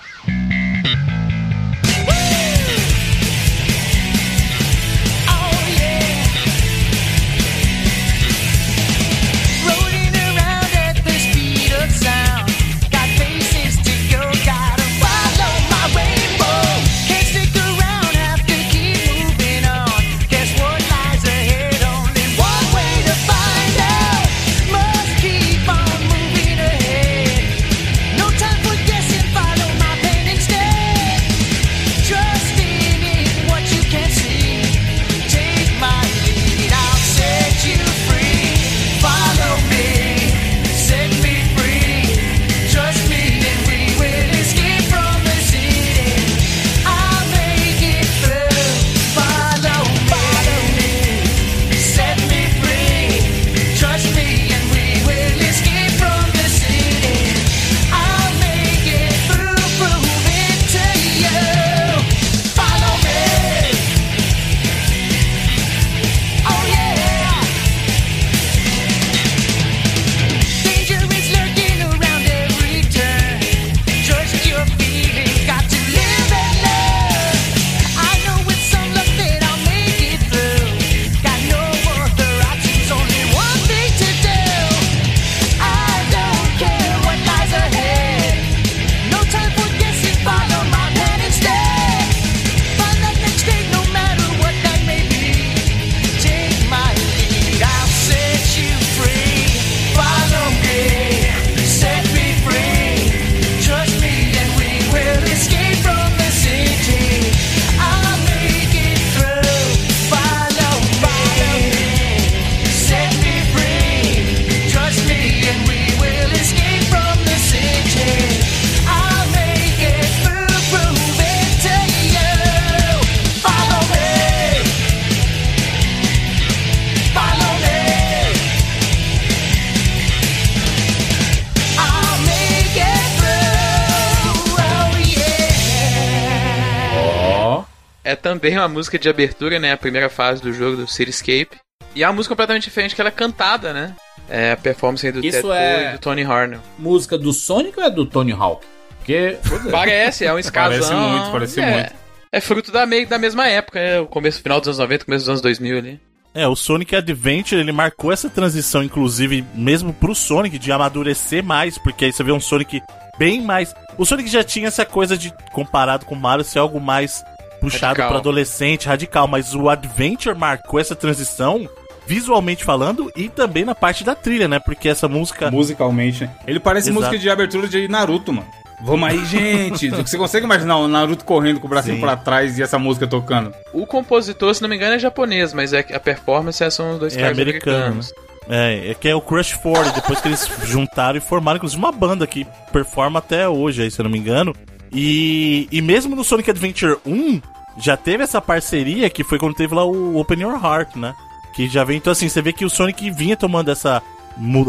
C: Também uma música de abertura, né? A primeira fase do jogo do Cityscape. E é uma música completamente diferente, que ela é cantada, né? É a performance aí do
A: Isso é-
C: e do Tony Harnell.
A: Música do Sonic ou é do Tony Hawk? Porque.
C: Parece, é um escasão.
B: Parece muito, parece
C: é,
B: muito.
C: É fruto da, meio, da mesma época, é o começo, final dos anos 90, começo dos anos 2000 ali.
D: É, o Sonic Adventure, ele marcou essa transição, inclusive, mesmo pro Sonic, de amadurecer mais, porque aí você vê um Sonic bem mais. O Sonic já tinha essa coisa de, comparado com o Mario, ser algo mais puxado pra adolescente, radical, mas o Adventure marcou essa transição, visualmente falando, e também na parte da trilha, né? Porque essa música.
B: Musicalmente, né? Ele parece
D: Exato.
B: música de abertura de Naruto, mano. Vamos aí, gente. Você consegue imaginar o Naruto correndo com o bracinho pra trás e essa música tocando?
C: O compositor, se não me engano, é japonês, mas é que a performance é, são os dois
D: É
C: caras
D: americano,
C: americanos.
D: É, é que é o Crush 40, depois que eles juntaram e formaram, inclusive, uma banda que performa até hoje, aí, se eu não me engano. E, e mesmo no Sonic Adventure 1, já teve essa parceria que foi quando teve lá o Open Your Heart, né? Que já vem, então assim, você vê que o Sonic vinha tomando essa,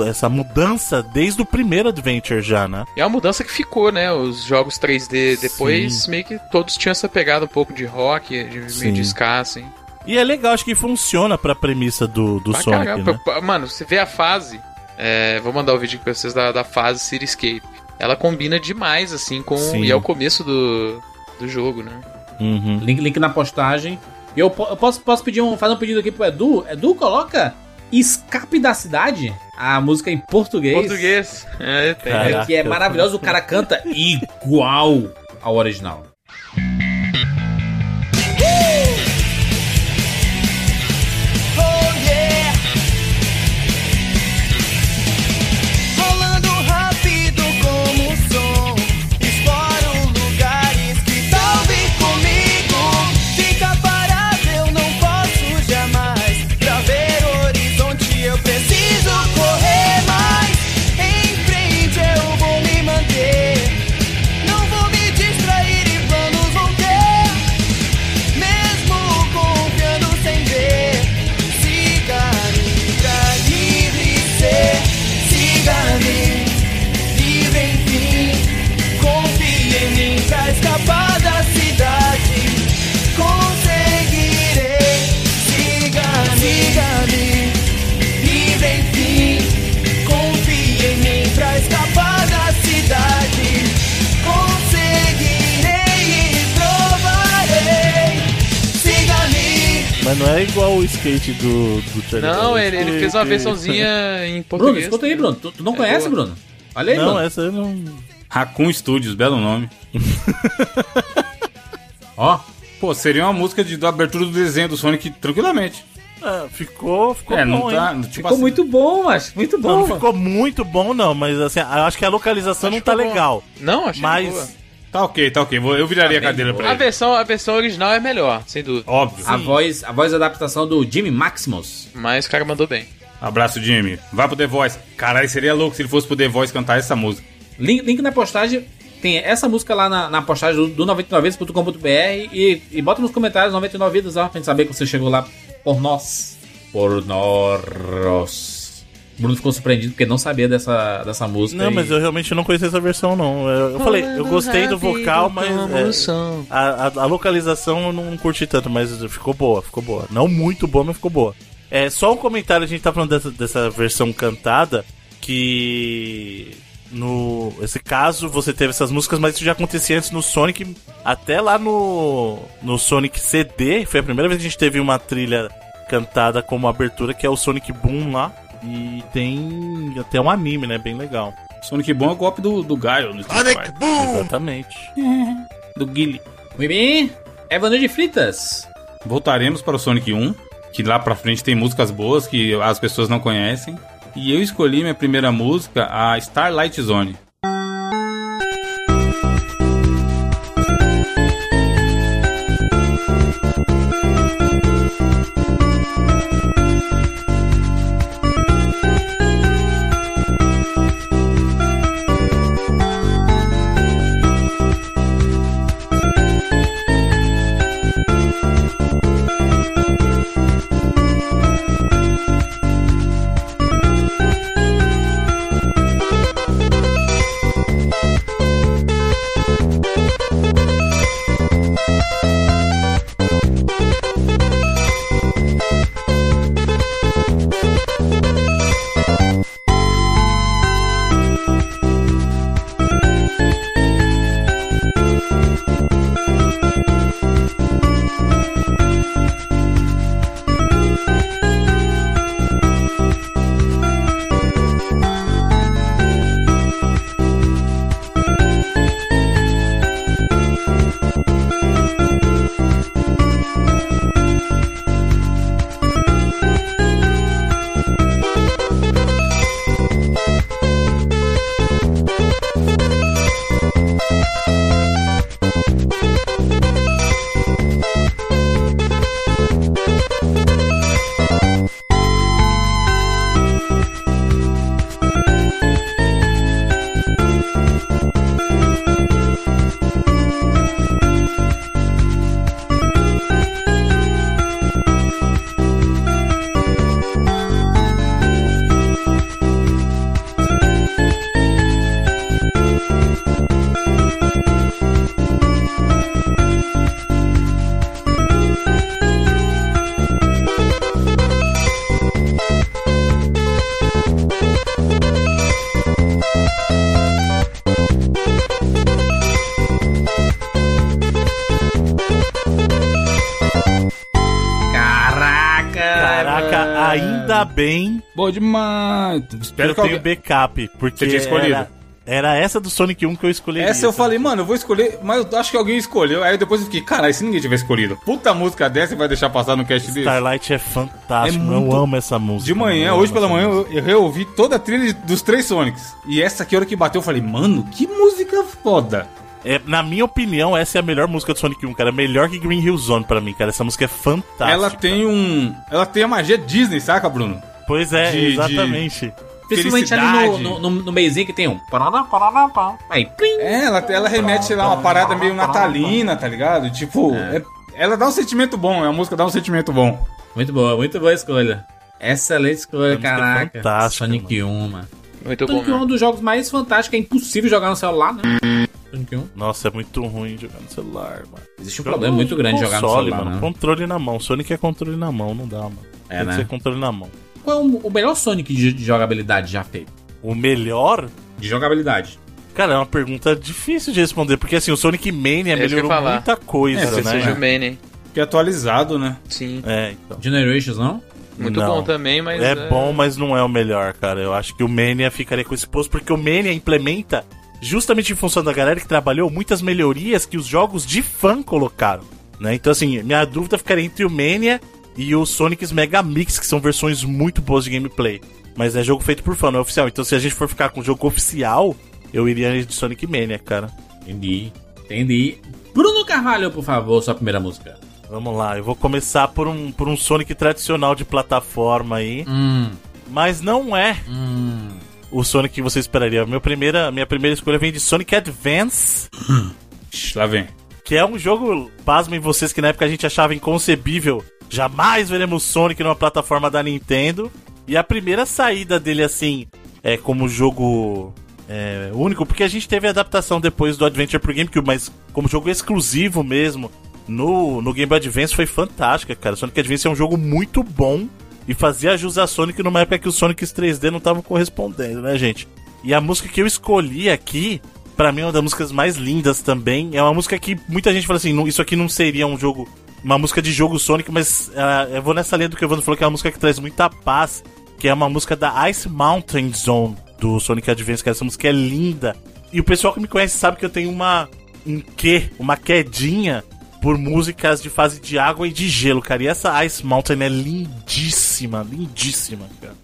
D: essa mudança desde o primeiro Adventure já, né?
C: É uma mudança que ficou, né? Os jogos 3D depois,
D: Sim.
C: meio que todos tinham essa pegada um pouco de rock, de
D: Sim.
C: meio de ska, assim.
D: E é legal, acho que funciona pra premissa do, do
C: Pra
D: Sonic,
C: caramba.
D: né?
C: P- Mano, você vê a fase. é, vou mandar o vídeo pra vocês da, da fase Cityscape. Ela combina demais, assim, com.
D: Sim.
C: E é o começo do, do jogo, né?
D: Uhum.
A: Link, link na postagem. E eu, eu posso, posso pedir um, fazer um pedido aqui pro Edu? Edu, coloca Escape da Cidade, a música em português.
C: Português. É, tem.
A: É, que é maravilhoso, o cara canta igual ao original.
D: Skate do, do Charlie
C: Não,
D: Brown.
C: ele, ele fez uma versãozinha em
A: Bruno,
C: português.
A: escuta aí, Bruno. Tu, tu não
C: É
A: conhece,
C: boa.
A: Bruno? Olha aí,
D: Não,
A: Bruno.
D: essa eu não.
B: Raccoon Studios, belo nome.
A: Ó,
B: Pô, seria uma música de, da abertura do desenho do Sonic tranquilamente.
D: Ah, ficou, ficou
B: é,
D: bom,
B: tá.
D: hein?
B: Tipo
A: ficou
B: assim,
A: muito bom, mas muito bom.
D: Não, não ficou muito bom, não, mas assim, eu acho que a localização
C: Acho
D: não tá
C: bom.
D: legal.
C: Não, achei
D: Mas.
B: Tá ok, tá ok. Vou- Eu viraria
A: Tá
B: a cadeira
A: boa.
B: pra
C: A
B: ele.
C: versão, a versão original é melhor, sem dúvida.
B: Óbvio.
A: A voz, a voz da adaptação do Jimmy Maximus.
C: Mas o cara mandou bem.
B: Abraço, Jimmy. Vai pro The Voice. Caralho, seria louco se ele fosse pro The Voice cantar essa música.
A: Link, link na postagem. Tem essa música lá na, na postagem do, do 99vidas.com.br e, e bota nos comentários 99 vidas, ó, pra gente saber que você chegou lá por nós. Por nós. O Bruno ficou surpreendido porque não sabia dessa, dessa música.
D: Não,
A: e-
D: mas eu realmente não conhecia essa versão, não. Eu, eu falei, eu gostei do vocal, mas. é, a, a- a localização eu não curti tanto, mas ficou boa, ficou boa. Não muito boa, mas ficou boa. É, só um comentário, a gente tá falando dessa, dessa versão cantada, que no esse caso você teve essas músicas, mas isso já acontecia antes no Sonic, até lá no no Sonic CD, foi a primeira vez que a gente teve uma trilha cantada como abertura, que é o Sonic Boom lá, e tem até um anime, né, bem legal.
B: Sonic Bom é o golpe do, do Gaio no Street Fighter.
D: Exatamente.
B: Do Guile.
A: Muito bem. Evanil de Fritas.
B: Voltaremos para o Sonic 1, que lá pra frente tem músicas boas que as pessoas não conhecem. E eu escolhi minha primeira música, a Starlight Zone.
D: Ainda bem
B: Bom demais.
D: que
B: Espero
D: eu
B: que
D: tenho
B: alguém...
D: backup, porque
B: Você tinha escolhido.
D: era, era essa do Sonic 1 que eu escolheria.
B: Essa eu falei, mano, eu vou escolher, mas eu acho que alguém escolheu. Aí depois eu fiquei, caralho, se ninguém tiver escolhido. Puta música dessa vai deixar passar no cast desse.
D: Starlight é fantástico,
B: É muito-
D: eu amo essa música.
B: De manhã,
D: eu
B: hoje pela manhã,
D: música.
B: eu, eu reouvi toda a trilha dos três Sonics. E essa aqui, a hora que bateu, eu falei, mano, que música foda.
D: É, na minha opinião, essa é a melhor música do Sonic 1, cara. Melhor que Green Hill Zone pra mim, cara. Essa música é fantástica.
B: Ela tem um. Ela tem a magia Disney, saca, Bruno?
D: Pois é,
B: de-
D: exatamente.
A: Principalmente ali no, no, no, no meizinho que tem um. Aí, plim.
B: É, ela, ela remete, sei lá, uma parada meio natalina, tá ligado? Tipo, é- ela dá um sentimento bom, a música dá um sentimento bom.
A: Muito boa, muito boa escolha. Excelente escolha,
D: é
A: caraca.
D: fantástica,
A: Sonic 1, mano.
C: Muito bom.
A: Sonic 1 é um
C: Mesmo.
A: dos jogos mais fantásticos, é impossível jogar no celular, né? Sonic 1.
D: Nossa, é muito ruim jogar no celular, mano.
A: Existe um problema muito grande jogar no
D: Console,
A: celular,
D: mano.
A: né?
D: Controle na mão. Sonic é controle na mão, não dá, mano.
A: É,
D: Tem
A: né?
D: que ser controle na mão.
A: Qual é o, melhor Sonic de, de jogabilidade já feito?
D: O melhor
A: De jogabilidade.
D: Cara, é uma pergunta difícil de responder, porque assim, o Sonic Mania
C: É
D: melhorou
C: falar.
D: muita coisa,
B: É,
D: né?
C: Seja o Mane.
B: Que é atualizado, né?
C: Sim.
D: É, então.
A: Generations, não?
C: Muito
D: Não.
C: bom também, mas.
D: É bom, mas não é o melhor, cara. Eu acho que o Mania ficaria com esse posto, porque o Mania implementa, justamente em função da galera que trabalhou, muitas melhorias que os jogos de fã colocaram. Né? Então, assim, minha dúvida ficaria entre o Mania e o Sonic's Mega Mix, que são versões muito boas de gameplay. Mas é jogo feito por fã, não é oficial. Então, se a gente for ficar com o jogo oficial, eu iria de Sonic Mania, cara.
A: Entendi. Entendi. Bruno Carvalho, por favor, sua primeira música.
D: Vamos lá, eu vou começar por um, por um Sonic tradicional de plataforma aí.
A: Hum,
D: Mas não é
A: hum.
D: o Sonic que você esperaria. Minha primeira, minha primeira escolha vem de Sonic Advance,
B: Ixi, lá vem.
D: que é um jogo, pasmem vocês, que na época a gente achava inconcebível. Jamais veremos Sonic numa plataforma da Nintendo. E a primeira saída dele, assim, é como jogo é, único, porque a gente teve a adaptação depois do Adventure pro GameCube, mas como jogo exclusivo mesmo, no, no Game Boy Advance foi fantástica, cara. Sonic Advance é um jogo muito bom e fazia jus a Sonic numa época que os Sonics 3D não estavam correspondendo, né, gente? E a música que eu escolhi aqui, pra mim é uma das músicas mais lindas também. É uma música que muita gente fala assim, "Não, isso aqui não seria um jogo, uma música de jogo Sonic, mas ah, eu vou nessa linha do que o Evandro falou, que é uma música que traz muita paz, que é uma música da Ice Mountain Zone do Sonic Advance, que essa música é linda. E o pessoal que me conhece sabe que eu tenho uma um quê, uma quedinha por músicas de fase de água e de gelo, cara. E essa Ice Mountain é lindíssima, lindíssima, cara.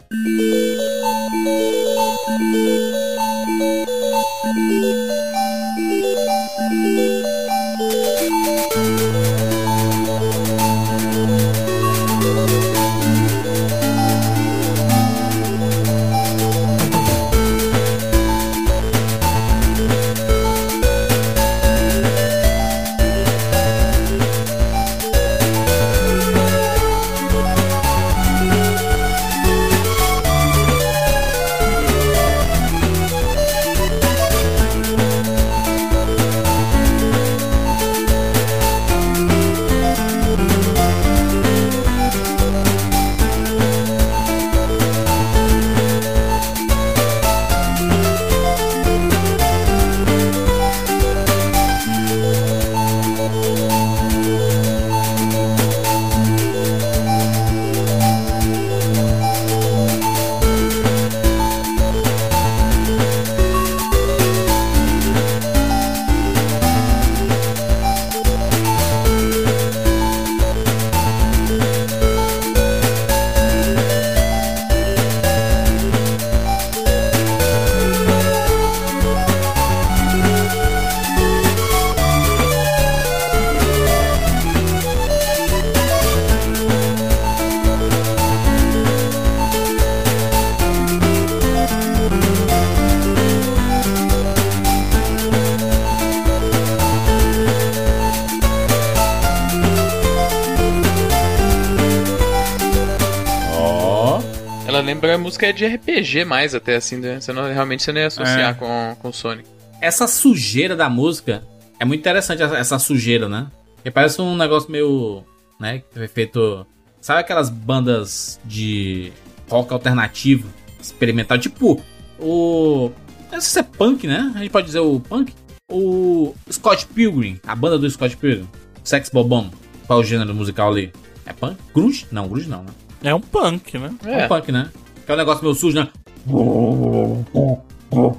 C: Ela lembra a música de RPG mais até, assim, né? Você não, realmente você não ia associar
B: É.
C: com, com Sonic.
A: Essa sujeira da música é muito interessante, essa, essa sujeira, né? Porque parece um negócio meio. né? Que foi feito. Sabe aquelas bandas de rock alternativo, experimental? Tipo, o. Não sei se é punk, né? A gente pode dizer o punk? O Scott Pilgrim, a banda do Scott Pilgrim. Sex Bobom. Qual é o gênero musical ali? É punk? Grunge? Não, grunge não, né?
D: É um punk, né?
A: É um punk, né? Que é um negócio meio sujo, né?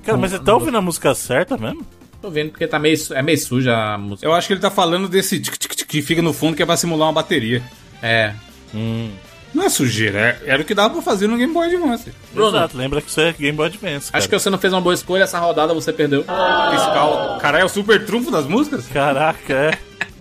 D: Cara, mas você tá ouvindo a música certa mesmo?
A: Tô vendo porque tá meio, é meio suja a música.
B: Eu acho que ele tá falando desse tic, tic, tic que fica no fundo que é pra simular uma bateria.
A: É.
B: Não é sujeira, é- era o que dava pra fazer no Game Boy Advance.
A: Bruno.
D: Exato, lembra que isso é Game Boy Advance.
A: Acho que
D: cara.
A: você não fez uma boa escolha, essa rodada você perdeu.
B: Fiscal. Caralho, é o super trunfo das músicas?
D: Caraca, é.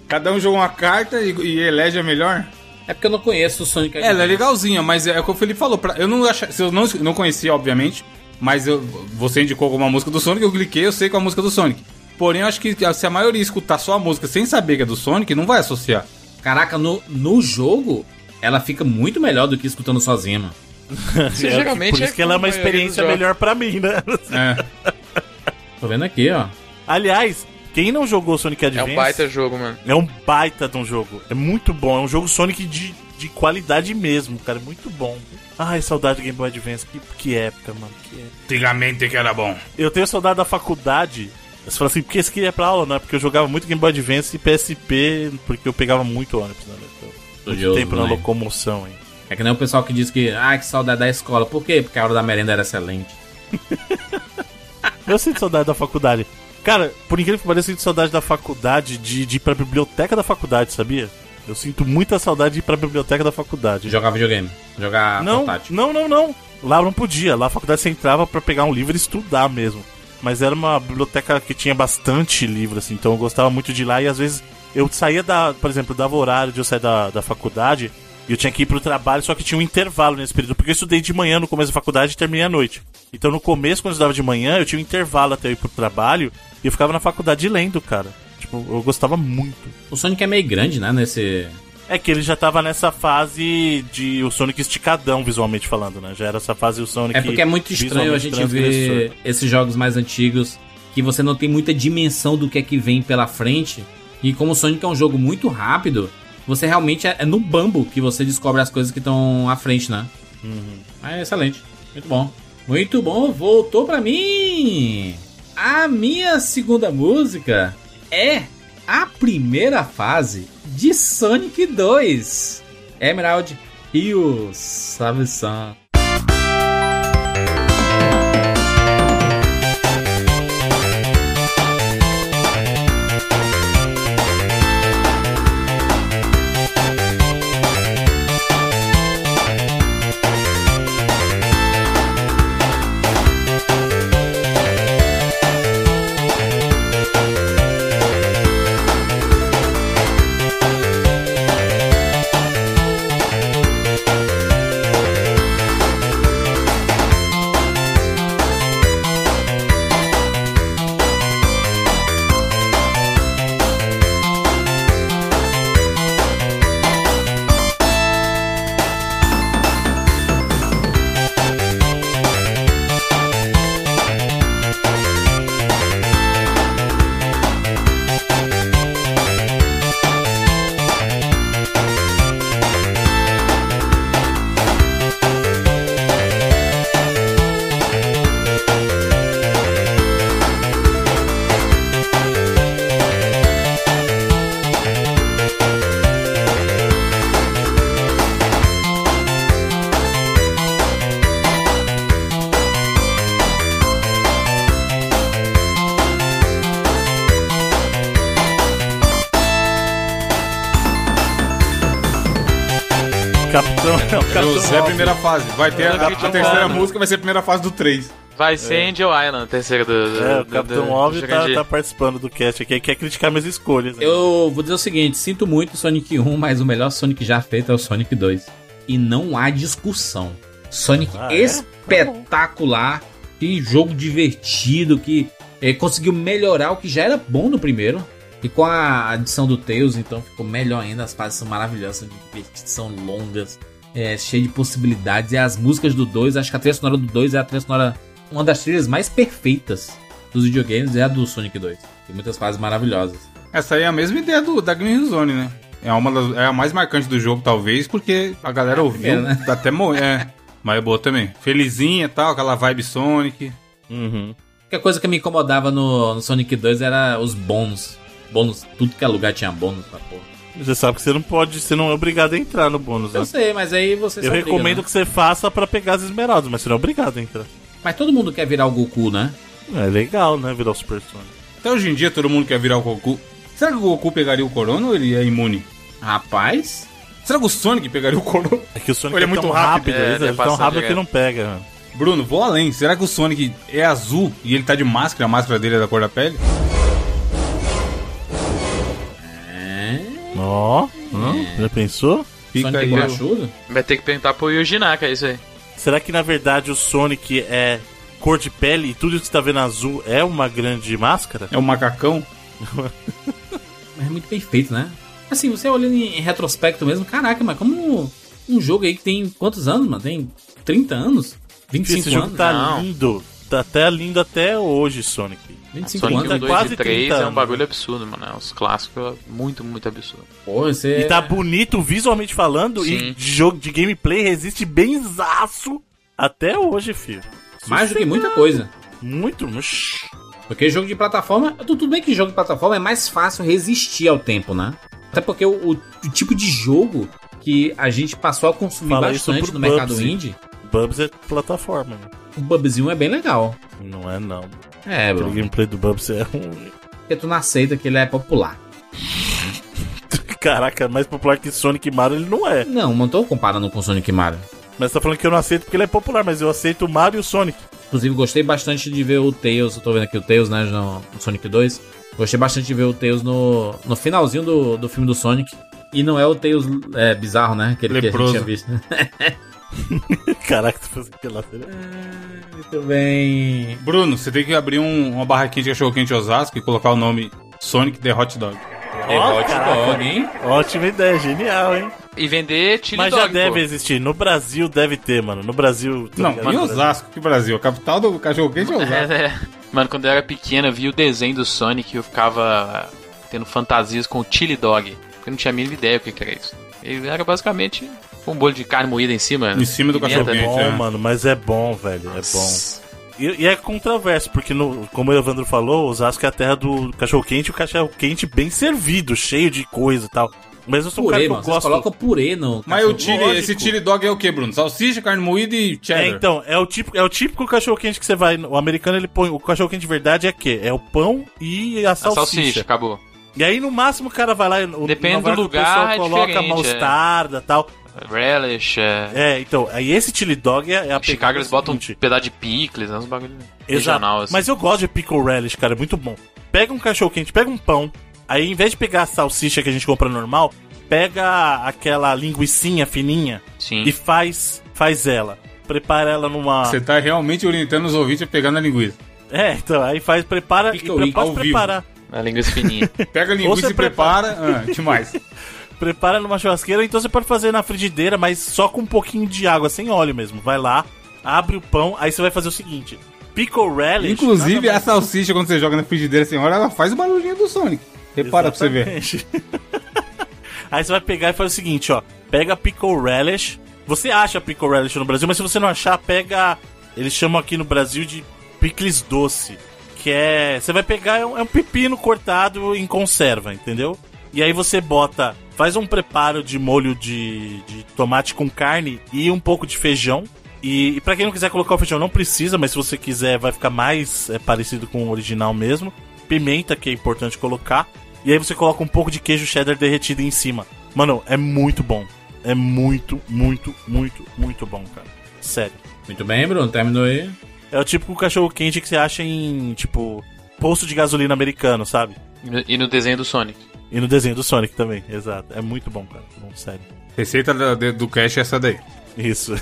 B: Cada um joga uma carta e, e elege a melhor?
A: É porque eu não conheço o Sonic
B: É, ela é legalzinha, mas é o que o Felipe falou. pra- eu não achava, se eu não, não conhecia, obviamente, mas eu, você indicou alguma música do Sonic, eu cliquei, eu sei qual é a música do Sonic. Porém, eu acho que se a maioria escutar só a música sem saber que é do Sonic, não vai associar.
A: Caraca, no, no jogo, ela fica muito melhor do que escutando sozinha, mano.
C: Sim,
D: É,
C: geralmente
D: Por isso que ela é uma experiência melhor pra mim, né?
B: É.
A: Tô vendo aqui, ó.
D: Aliás, quem não jogou Sonic
C: É
D: Advance...
C: um baita jogo, mano.
D: É um baita de um jogo. É muito bom. É um jogo Sonic de, de qualidade mesmo, cara. É muito bom. Ai, saudade do Game Boy Advance. Que, que época, mano. Que época.
B: Antigamente que era bom.
D: Eu tenho saudade da faculdade. Você fala assim, porque esse aqui é pra aula, não é? Porque eu jogava muito Game Boy Advance e PSP, porque eu pegava muito ônibus, né? Então, muito tempo na
A: né?
D: locomoção, hein?
A: É que nem o pessoal que diz que, ah, que saudade da escola. Por quê? Porque a hora da merenda era excelente.
D: Eu sinto saudade da faculdade. Cara, por incrível que pareça, eu sinto saudade da faculdade, de, de ir pra biblioteca da faculdade, sabia? Eu sinto muita saudade de ir pra biblioteca da faculdade.
A: Jogar videogame. Jogar
D: Não,
A: portátil.
D: não, não, não. Lá não podia. Lá a faculdade você entrava pra pegar um livro e estudar mesmo. Mas era uma biblioteca que tinha bastante livro, assim. Então eu gostava muito de ir lá e às vezes eu saía da, por exemplo, dava horário de eu sair da, da faculdade e eu tinha que ir pro trabalho, só que tinha um intervalo nesse período. Porque eu estudei de manhã no começo da faculdade e terminei à noite. Então no começo, quando eu estudava de manhã, eu tinha um intervalo até eu ir pro trabalho e eu ficava na faculdade lendo, cara. Tipo, eu gostava muito.
A: O Sonic é meio grande, né? Nesse.
D: É que ele já tava nessa fase de o Sonic esticadão, visualmente falando, né? Já era essa fase o Sonic.
A: É porque é muito estranho a gente ver esses jogos mais antigos que você não tem muita dimensão do que é que vem pela frente. E como o Sonic é um jogo muito rápido, você realmente é, é no bambo que você descobre as coisas que estão à frente, né? É excelente. Muito bom. Muito bom, voltou pra mim! A minha segunda música é a primeira fase de Sonic 2. Emerald Hill Salve-san.
D: Capitão,
B: primeira fase. Vai ter a, a- a terceira música, vai ser a primeira fase do 3.
C: Vai ser Angel Island, terceira do. do
D: É, o Capitão
C: do-
D: Óbvio tá, tá participando do cast aqui, quer criticar minhas escolhas. né?
A: Eu vou dizer o seguinte, sinto muito Sonic 1, mas o melhor Sonic já feito é o Sonic 2. E não há discussão. Sonic
D: Ah, é?
A: espetacular, que jogo divertido, que eh, conseguiu melhorar o que já era bom no primeiro. E com a adição do Tails, então ficou melhor ainda. As fases são maravilhosas, são divertidas, são longas, é, cheio de possibilidades. E as músicas do 2, acho que a trilha sonora do 2 é a trilha sonora, uma das trilhas mais perfeitas dos videogames, é a do Sonic 2. Tem muitas fases maravilhosas.
B: Essa aí é a mesma ideia do, da Green Zone, né? É, uma das, é a mais marcante do jogo, talvez, porque a galera ouviu
A: primeira, né?
B: até morrer. É, mas é boa também. Felizinha e tal, aquela vibe Sonic.
D: Uhum.
A: A única coisa que me incomodava no, no Sonic 2 era os bônus. Bônus, tudo que é lugar tinha bônus pra porra.
D: Você sabe que você não pode, você não é obrigado a entrar no bônus, né?
A: Eu sei, mas aí você
D: Eu
A: obriga,
D: recomendo
A: né?
D: que você faça pra pegar as esmeraldas, mas você não é obrigado a entrar.
A: Mas todo mundo quer virar o Goku, né?
D: É legal, né? Virar o Super Sonic.
B: Até hoje em dia todo mundo quer virar o Goku. Será que o Goku pegaria o Corona ou ele é imune?
A: Rapaz.
B: Será que o Sonic pegaria o Corona?
D: É que o Sonic
B: Ele
D: é,
B: é muito
D: tão
B: rápido.
D: rápido,
C: É,
D: ele
C: ele
D: é tão
C: passa
D: rápido que não pega. mano.
B: Bruno, vou além. Será que o Sonic é azul e ele tá de máscara, a máscara dele é da cor da pele?
D: Ó, hã? já pensou?
B: Fica
A: Sonic
B: aí.
A: borrachudo?
C: Vai ter que perguntar pro Yuji Naka isso aí.
D: Será que na verdade o Sonic é cor de pele e tudo que você tá vendo azul é uma grande máscara?
B: É um macacão?
A: Mas é muito bem feito, né? Assim, você olhando em retrospecto mesmo, caraca, mas como um jogo aí que tem quantos anos, mano? Tem 30 anos? 25
D: Esse jogo
A: anos?
D: tá
C: Não.
D: lindo. Tá até lindo até hoje, Sonic.
A: 25
C: Sonic
A: anos?
D: tá
C: 1, 2
D: quase
C: e 3
D: 30
C: é um
D: anos,
C: bagulho
D: né?
C: absurdo, mano. É uns clássicos muito, muito absurdo.
A: Pô, você...
D: E tá bonito visualmente falando e
C: Sim.
D: de jogo de gameplay resiste bem zaço até hoje, filho.
A: mais do que muita coisa.
D: Muito. Ux.
A: Porque jogo de plataforma, tu- tudo bem que jogo de plataforma é mais fácil resistir ao tempo, né? Até porque o, o- o tipo de jogo que a gente passou a consumir
D: Fala
A: bastante no mercado
D: Bubsy.
A: indie,
D: Bubs é plataforma, né?
A: o Bubzinho é bem legal.
D: Não é não.
A: É,
D: O
A: bro.
D: gameplay do Bubs é ruim.
A: Porque tu não aceita que ele é popular.
D: Caraca, mais popular que Sonic e Mario ele não é.
A: Não, não tô comparando com Sonic e Mario.
D: Mas você tá falando que eu não aceito porque ele é popular, mas eu aceito o Mario e o Sonic.
A: Inclusive, gostei bastante de ver o Tails. Eu tô vendo aqui o Tails, né? No, no Sonic 2. Gostei bastante de ver o Tails no, no finalzinho do, do filme do Sonic. E não é o Tails é, bizarro, né? Aquele
B: Leproso.
A: que a gente tinha visto.
D: Caraca, tu fez aquela série.
A: Muito bem.
B: Bruno, você tem que abrir um- uma barraquinha de cachorro-quente Osasco e colocar o nome Sonic the Hot Dog.
A: É
D: Ó,
A: hot
D: caraca.
A: dog, hein?
D: Ótima ideia, genial, hein?
C: E vender chili
D: Mas
C: dog,
D: já deve
C: pô.
D: existir. No Brasil deve ter, mano. No Brasil. tá
B: Não,
D: ligado?
B: em
D: Brasil.
B: Osasco, que Brasil. A capital do cachorro-quente é Osasco.
C: É, é. Mano, quando eu era pequeno, eu vi o desenho do Sonic e eu ficava tendo fantasias com o chili dog. Porque eu não tinha a mínima ideia o que que era isso. Ele era basicamente um bolo de carne moída em cima.
B: Em cima do
C: Pimenta,
B: cachorro-quente.
D: Bom,
B: é.
D: mano, mas é bom, velho. É bom. E, e é controverso, porque, no, como o Evandro falou, Osasco é a terra do cachorro-quente, o cachorro-quente bem servido, cheio de coisa e tal. Mas eu sou um cara
A: Purê,
D: que eu
A: mano. Vocês
D: gosto.
A: colocam purê no.
B: Mas o
A: cachorro.
D: Lógico.
B: esse chili dog é o que, Bruno? Salsicha, carne moída e cheddar.
D: É, então, é o típico, é o típico cachorro-quente que você vai. O americano ele põe. O cachorro-quente de verdade é que? É o pão e a
C: A
D: salsicha.
C: salsicha, acabou.
D: E aí, no máximo, o cara vai lá. o-
C: Depende do
D: que o pessoal
C: lugar, é
D: coloca
C: diferente,
D: mostarda e tal.
C: Relish, é...
D: É, então, aí esse chili dog é, é a
C: Chicago
D: pegada
C: eles botam um pedaço de picles, né? Uns bagulho
D: Exato.
C: regional, assim.
D: Mas eu gosto de pickle relish, cara, é muito bom. Pega um cachorro quente, pega um pão, aí em vez de pegar a salsicha que a gente compra normal, pega aquela linguiçinha fininha
C: Sim.
D: e faz faz ela. Prepara ela numa
B: Você tá realmente orientando os ouvintes a pegar na linguiça.
D: É, então, aí faz prepara
A: Pickle
D: e pode
B: ao vivo.
C: A linguiça fininha.
B: Pega a linguiça
D: você
B: e prepara. Ah, que mais?
D: Prepara numa churrasqueira, então você pode fazer na frigideira, mas só com um pouquinho de água, sem óleo mesmo. Vai lá, abre o pão, aí você vai fazer o seguinte: pickle relish.
B: Inclusive, a salsicha, quando você joga na frigideira sem hora, ela faz o barulhinho do Sonic. Repara pra você ver.
D: Exatamente. Aí você vai pegar e faz o seguinte, ó. Pega pickle relish. Você acha pickle relish no Brasil, mas se você não achar, pega. Eles chamam aqui no Brasil de picles doce. Que é. Você vai pegar, é um, é um pepino cortado em conserva, entendeu? E aí você bota. Faz um preparo de molho de, de tomate com carne e um pouco de feijão. E, e para quem não quiser colocar o feijão, não precisa, mas se você quiser, vai ficar mais é, parecido com o original mesmo. Pimenta, que é importante colocar. E aí você coloca um pouco de queijo cheddar derretido em cima. Mano, é muito bom. É muito, muito, muito, muito bom, cara. Sério.
A: Muito bem, Bruno. Terminou aí.
D: É o típico cachorro quente que você acha em, tipo, posto de gasolina americano, sabe?
C: E no- desenho do Sonic.
D: E no desenho do Sonic também, exato. É muito bom, cara. Bom, sério.
B: Receita de- do cash é essa daí.
D: Isso.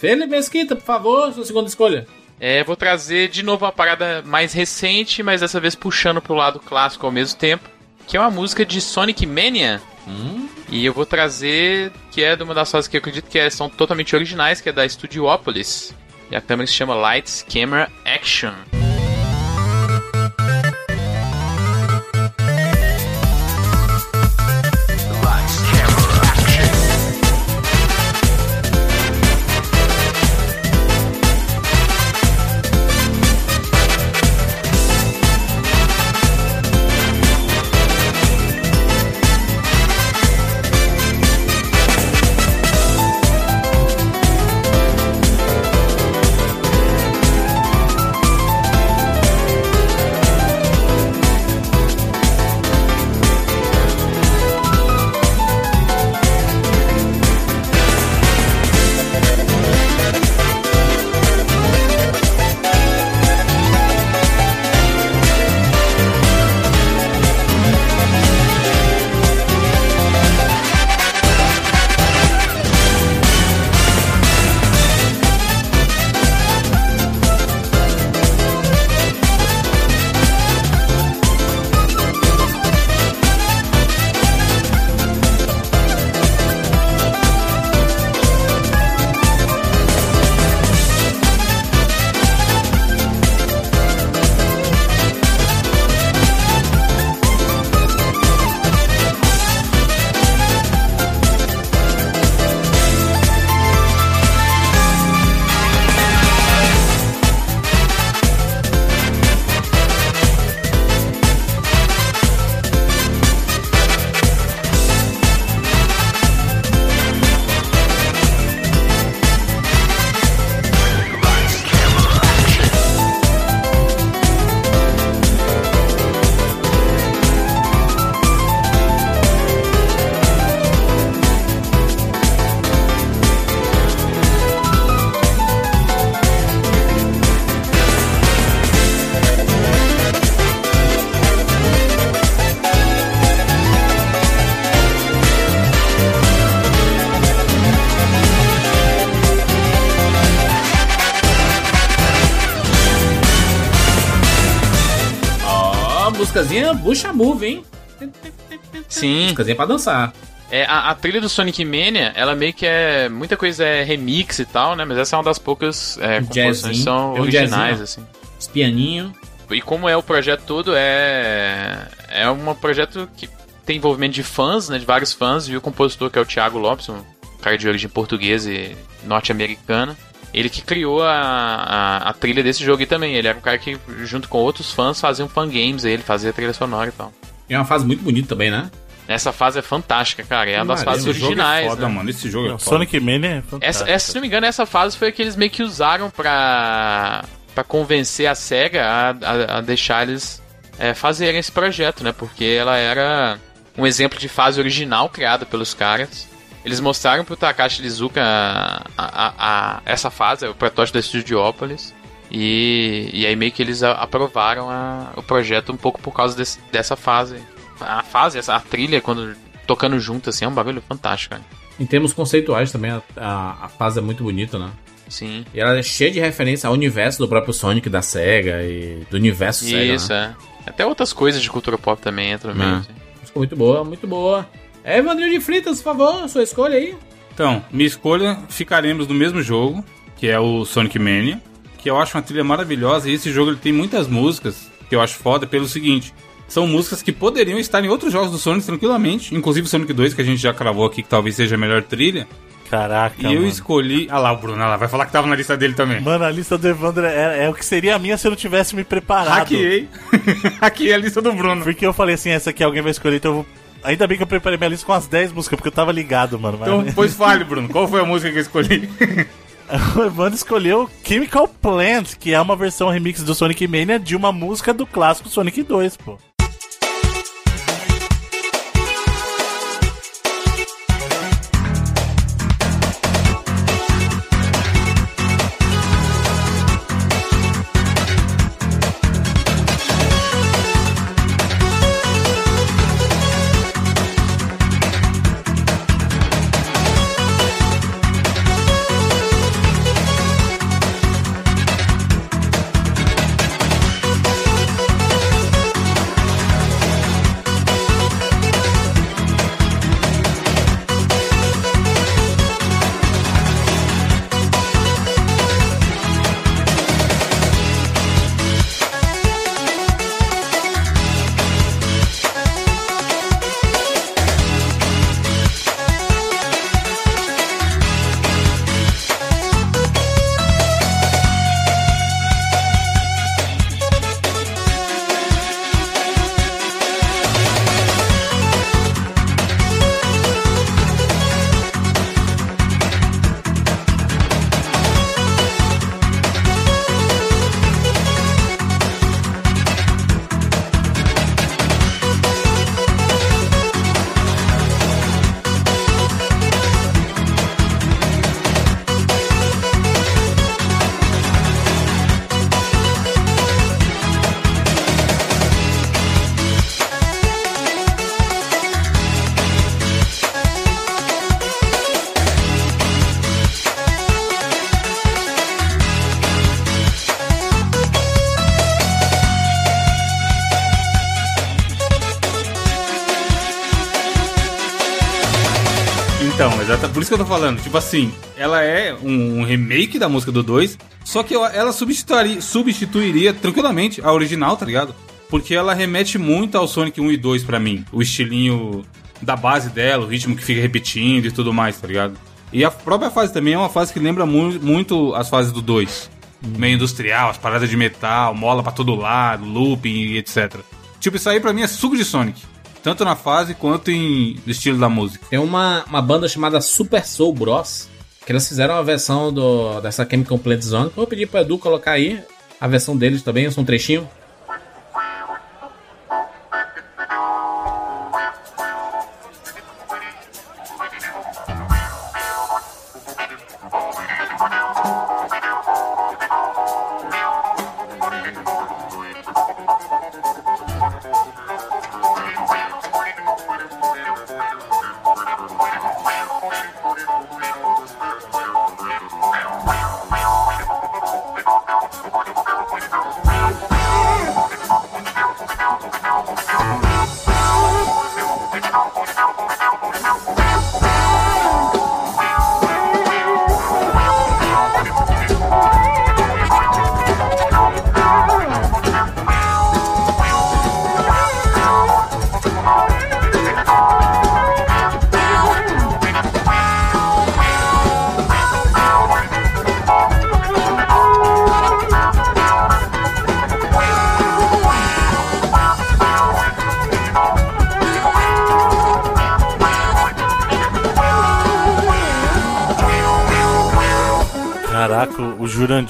A: Felipe Mesquita, por favor, sua segunda escolha.
C: É, vou trazer de novo uma parada mais recente, mas dessa vez puxando pro lado clássico ao mesmo tempo, que é uma música de Sonic Mania. E eu vou trazer, que é de uma das fases que eu acredito que é- são totalmente originais, que é da Studiopolis. E a câmera se chama Lights Camera Action.
A: Bucha move, hein?
C: Sim.
A: Musicazinha pra dançar.
C: É, a, a trilha do Sonic Mania, ela meio que é. Muita coisa é remix e tal, né? Mas essa é uma das poucas é, composições que são
A: um
C: originais, assim.
A: Os pianinhos.
C: E como é o projeto todo, é. É um projeto que tem envolvimento de fãs, né? De vários fãs, e o compositor, que é o Thiago Lopes, um cara de origem portuguesa e norte-americana. Ele que criou a, a, a trilha desse jogo aí também. Ele era um cara que, junto com outros fãs, fazia um fangames aí, ele fazia trilha sonora e tal.
A: E é uma fase muito bonita também, né?
C: Essa fase é fantástica, cara. É uma das
A: Maria,
C: fases
B: Esse jogo
C: originais.
B: é foda,
C: né?
B: mano. Esse jogo é
D: Não,
B: foda.
D: Sonic Mania é fantástico.
C: Essa, essa, se não me engano, essa fase foi a que eles meio que usaram pra, pra convencer a SEGA a, a, a deixar eles é, fazerem esse projeto, né? Porque ela era um exemplo de fase original criada pelos caras. Eles mostraram pro Takashi Lizuka a, a, a- essa fase, o protótipo da Studiopolis. E, e aí meio que eles aprovaram a- o projeto um pouco por causa desse- dessa fase. A fase, essa, a trilha, quando tocando junto, assim, é um bagulho fantástico, cara.
A: Em termos conceituais também, a, a, a fase é muito bonita, né?
C: Sim.
A: E ela é cheia de referência ao universo do próprio Sonic da SEGA e do universo SEGA.
C: Isso,
A: né?
C: é. Até outras coisas de cultura pop também entram.
A: É.
C: assim.
A: Ficou muito boa, muito boa. É, Evandrinho de Fritas, por favor, sua escolha aí.
B: Então, minha escolha, ficaremos no mesmo jogo, que é o Sonic Mania, que eu acho uma trilha maravilhosa, e esse jogo ele tem muitas músicas que eu acho foda pelo seguinte, são músicas que poderiam estar em outros jogos do Sonic tranquilamente, inclusive o Sonic 2, que a gente já cravou aqui, que talvez seja a melhor trilha,
D: Caraca,
B: e eu
D: mano.
B: escolhi... Ah lá, o Bruno, ah lá, vai falar que tava na lista dele também.
D: Mano, a lista do Evandro é, é o que seria a minha se eu não tivesse me preparado.
B: Hackeei. Hackeei a lista do Bruno.
D: Porque eu falei assim, essa aqui alguém vai escolher, então eu vou... Ainda bem que eu preparei minha lista com as 10 músicas, porque eu tava ligado, mano. Mas...
B: Então, pois fale, Bruno, qual foi a música que eu escolhi?
D: O Evandro escolheu Chemical Plant, que é uma versão remix do Sonic Mania de uma música do clássico Sonic 2, pô.
B: Isso que eu tô falando. Tipo assim, ela é um, um remake da música do 2, só que ela substituiria, substituiria tranquilamente a original, tá ligado? Porque ela remete muito ao Sonic 1 e 2 pra mim. O estilinho da base dela, o ritmo que fica repetindo e tudo mais, tá ligado? E a própria fase também é uma fase que lembra mu muito as fases do 2. Meio industrial, as paradas de metal, mola pra todo lado, looping e etc. Tipo, isso aí pra mim é suco de Sonic. Tanto na fase quanto em no estilo da música.
A: Tem uma, uma banda chamada Super Soul Bros. Que eles fizeram uma versão do, dessa Chemical Plant Zone. Eu vou pedir pro Edu colocar aí a versão deles também, só um trechinho.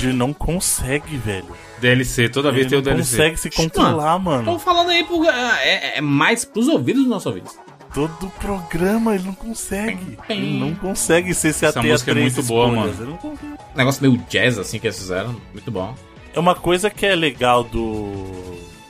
D: Jurandir não consegue, velho.
B: DLC, toda vez
D: Ele
B: tem o
D: não
B: DLC.
D: consegue se controlar, mano.
A: Tô falando aí por, é, é mais pros ouvidos dos nossos ouvidos.
D: Todo programa ele não consegue.
A: Pem.
D: Ele não consegue ser se
B: Essa música é muito boa,
D: escolhas.
B: mano.
D: Ele não.
A: Negócio meio jazz, assim, que eles fizeram. Muito bom.
D: É uma coisa que é legal do,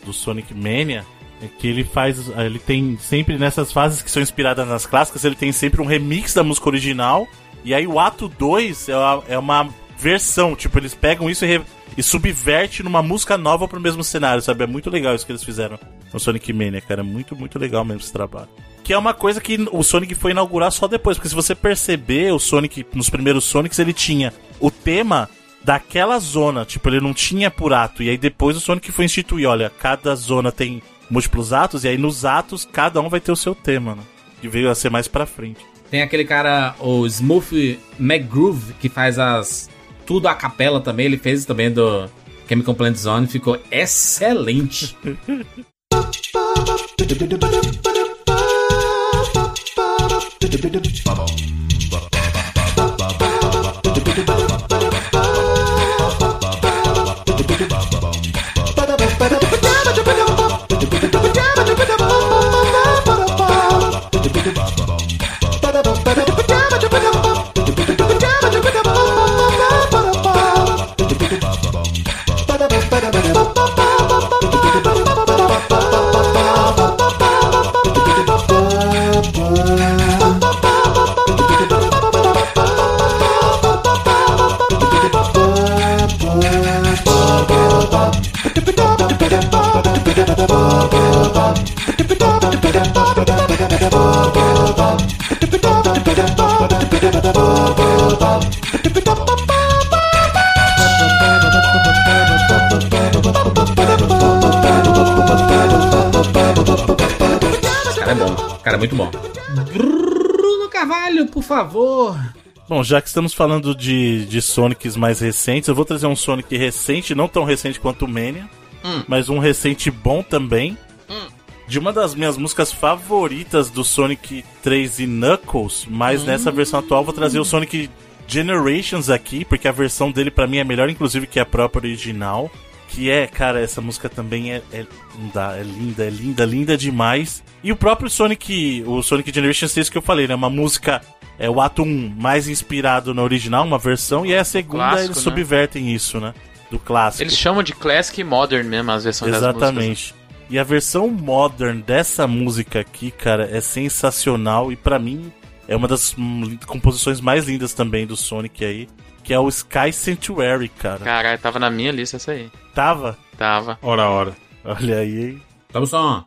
D: do Sonic Mania é que ele faz. Ele tem sempre nessas fases que são inspiradas nas clássicas, ele tem sempre um remix da música original. E aí o ato 2 é uma, é uma versão, tipo, eles pegam isso e, re- e subverte numa música nova pro mesmo cenário, sabe? É muito legal isso que eles fizeram no Sonic Mania, cara. É muito, muito legal mesmo esse trabalho. Que é uma coisa que o Sonic foi inaugurar só depois, porque se você perceber, o Sonic, nos primeiros Sonics, ele tinha o tema daquela zona, tipo, ele não tinha por ato. E aí depois o Sonic foi instituir, olha, cada zona tem múltiplos atos, e aí nos atos cada um vai ter o seu tema, né? Que veio a ser mais pra frente.
A: Tem aquele cara, o Smooth McGroove, que faz as. Tudo a capela também. Ele fez também do Chemical Plant Zone. Ficou excelente. cara é bom. Cara é muito bom. Bruno Carvalho, por favor.
D: Bom, já que estamos falando de, de Sonics mais recentes, eu vou trazer um Sonic recente, não tão recente quanto o Mania, mas um recente bom também. De uma das minhas músicas favoritas do Sonic 3 e Knuckles, mas nessa versão atual vou trazer o Sonic Generations aqui, porque a versão dele pra mim é melhor, inclusive, que a própria original. Que é, cara, essa música também é, é, não dá, é linda, é linda, linda demais. E o próprio Sonic, o Sonic Generations 6 que eu falei, né? Uma música, é o ato 1 mais inspirado na original, uma versão, e a segunda
C: Clássico,
D: eles
C: né?
D: subvertem isso, né? Do clássico.
C: Eles chamam de Classic e Modern mesmo as versões das músicas.
D: Exatamente. E a versão modern dessa música aqui, cara, é sensacional e pra mim é uma das hum, composições mais lindas também do Sonic aí, que é o Sky Sanctuary, cara.
C: Caralho, tava na minha lista essa aí.
D: Tava?
C: Tava.
B: Ora, ora.
D: Olha aí, hein?
A: Vamos só.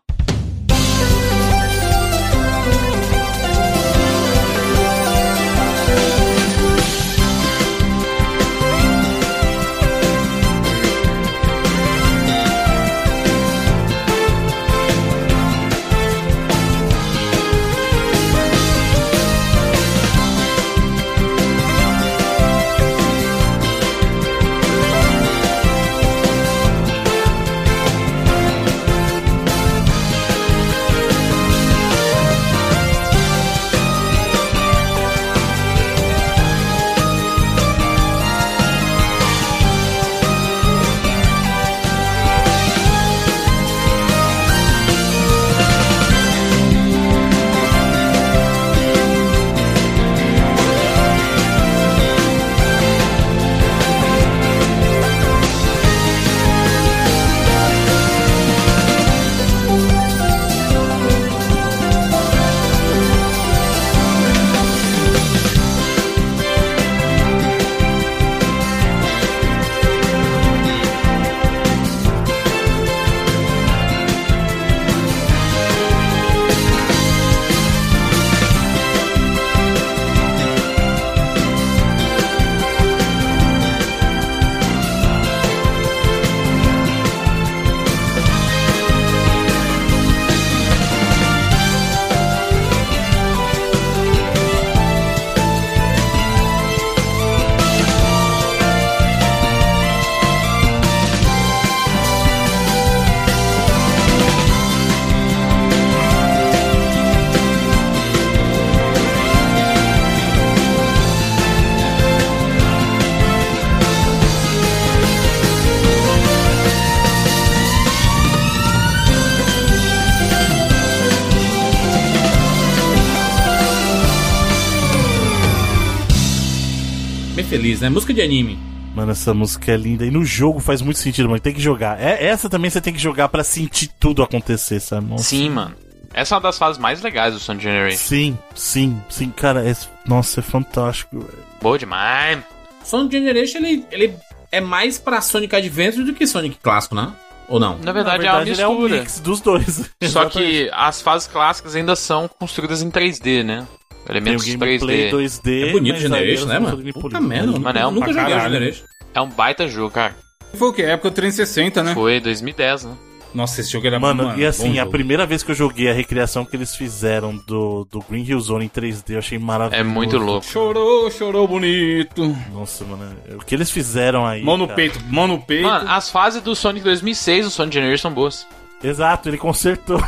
A: Feliz, né? Música de anime.
D: Mano, essa música é linda. E no jogo faz muito sentido, mano. Tem que jogar. É, essa também você tem que jogar pra sentir tudo acontecer, sabe? Nossa.
C: Sim, mano. Essa é uma das fases mais legais do Sonic Generation.
D: Sim, sim, sim, cara. É, nossa, é fantástico, velho.
C: Boa demais.
A: Sonic Generation, ele, ele é mais pra Sonic Adventure do que Sonic clássico, né? Ou não?
C: Na verdade,
D: Na verdade,
C: é
D: ele é
C: uma
D: um
C: mistura.
D: mix dos dois.
C: Só que as fases clássicas ainda são construídas em 3D, né?
D: Tem o
C: Elementos
D: gameplay
C: 3D.
D: 2D.
A: É bonito o Generation, né, mano? Puta merda,
C: Mano, é um
A: nunca joguei o. Generation.
C: É um baita jogo, cara.
B: Foi o que? Época do 360, né?
C: Foi 2010, né?
B: Nossa, esse jogo era
D: Mano, e assim, a
B: jogo.
D: primeira vez que eu joguei a recriação que eles fizeram do, do Green Hill Zone em 3D, eu achei maravilhoso.
C: É muito louco.
B: Chorou, chorou bonito.
D: Nossa, mano, o que eles fizeram aí.
B: Mão no
D: cara.
B: peito, mão no peito.
C: Mano, as fases do Sonic 2006 do Sonic Generation são boas.
D: Exato, ele consertou.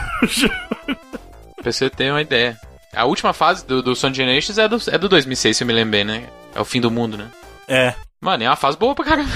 C: Pra você ter uma ideia. A última fase do, do Sonic Generations é do, é do 2006, se eu me lembro bem, né? É o fim do mundo, né?
D: é.
C: Mano, é uma fase boa pra caramba.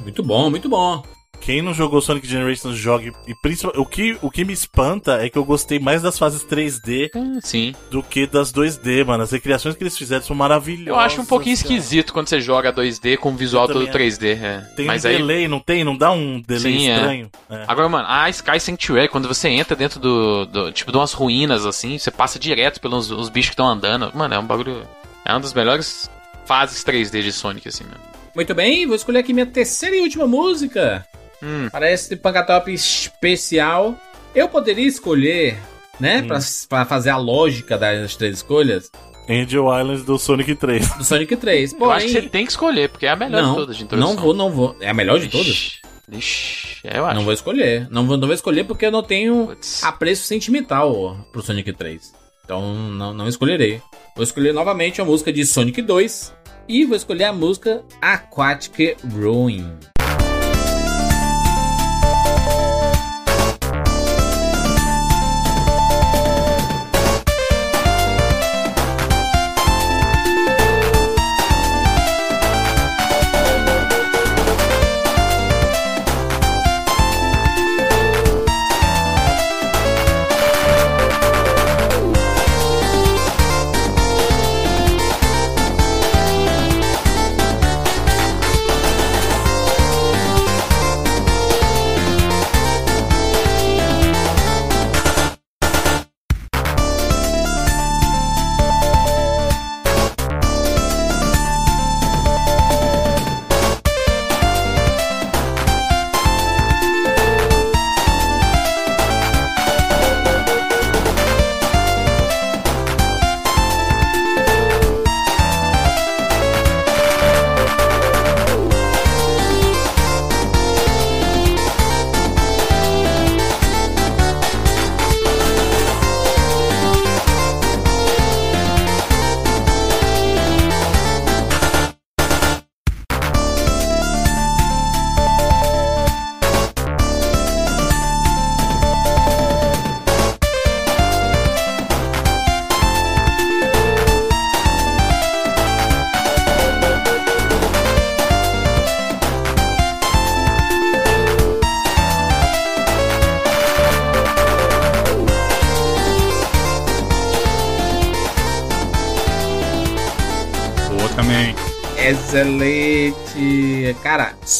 A: Muito bom, muito bom.
D: Quem não jogou Sonic Generations jogue. E principalmente, o que, o que me espanta é que eu gostei mais das fases 3D
C: Sim.
D: do que das 2D, mano. As recriações que eles fizeram são maravilhosas.
C: Eu acho um pouquinho
D: cara.
C: esquisito quando você joga 2D com o visual todo
D: também
C: 3D. É.
D: Tem
C: Mas
D: um
C: aí.
D: delay, não tem? Não dá um delay
C: Sim, é.
D: estranho? É.
C: Agora, mano, a Sky Sanctuary, quando você entra dentro do, do- Tipo, de umas ruínas assim, você passa direto pelos os bichos que estão andando. Mano, é um bagulho. É uma das melhores fases 3D de Sonic, assim, mano.
A: Muito bem, vou escolher aqui minha terceira e última música.
C: Hum.
A: Para esse Pancatop especial. Eu poderia escolher, né?
C: Hum.
A: Pra, pra fazer a lógica das três escolhas,
D: Angel Islands do Sonic 3.
A: do Sonic 3.
C: Eu acho que você tem que escolher, porque é a melhor
A: não,
C: de todas de introdução.
A: não vou, não vou. É a melhor de todas?
C: Ixi, é, eu acho.
A: Não vou escolher. Não vou, não vou escolher porque eu não tenho
C: Putz.
A: apreço sentimental pro Sonic 3. Então não, não escolherei. Vou escolher novamente a música de Sonic 2 e vou escolher a música Aquatic Ruin.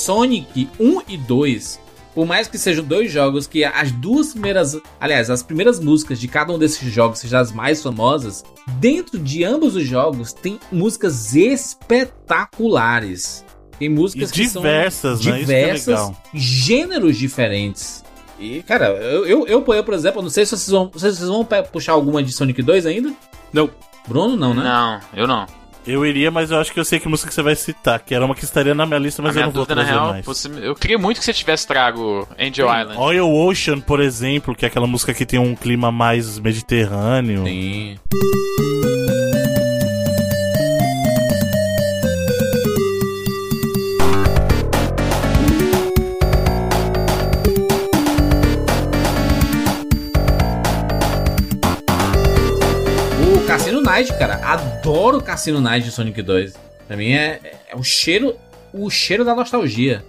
A: Sonic 1 e 2, por mais que sejam dois jogos que as duas primeiras, aliás, as primeiras músicas de cada um desses jogos sejam as mais famosas, dentro de ambos os jogos tem músicas espetaculares. Tem músicas
D: E
A: que
D: diversas,
A: são
D: né? É
A: diversas,
D: legal.
A: gêneros diferentes. E, cara, eu, eu, eu, por exemplo, não sei se vocês vão, vocês vão puxar alguma de Sonic 2 ainda?
B: Não.
A: Bruno, não, né?
C: Não, eu não.
D: Eu iria, mas eu acho que eu sei que música que você vai citar, que era uma que estaria na minha lista, mas
C: a
D: eu não vou trazer
C: real,
D: mais.
C: você- eu queria muito que você tivesse trago Angel Island.
D: Oil Ocean, por exemplo, que é aquela música que tem um clima mais mediterrâneo.
A: Sim. Adoro Cassino Night de Sonic 2. Pra mim é, é o cheiro, o cheiro da nostalgia.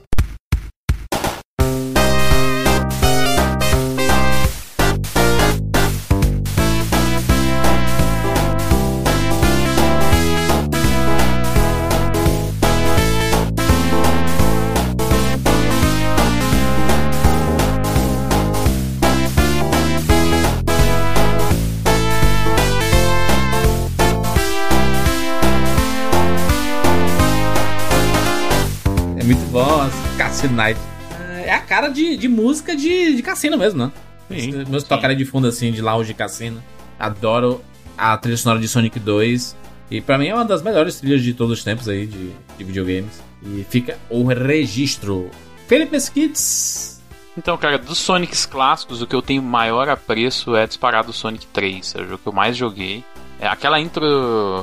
A: Night. É a cara de, de música de, de cassino mesmo, né?
D: Sim,
A: Meus tocarem de fundo assim, de lounge de cassino. Adoro a trilha sonora de Sonic 2. E pra mim é uma das melhores trilhas de todos os tempos aí de, de videogames. E fica o registro. Felipe Mesquites.
C: Então, cara, dos Sonics clássicos, o que eu tenho maior apreço é disparado o Sonic 3. É o jogo que eu mais joguei. É, aquela intro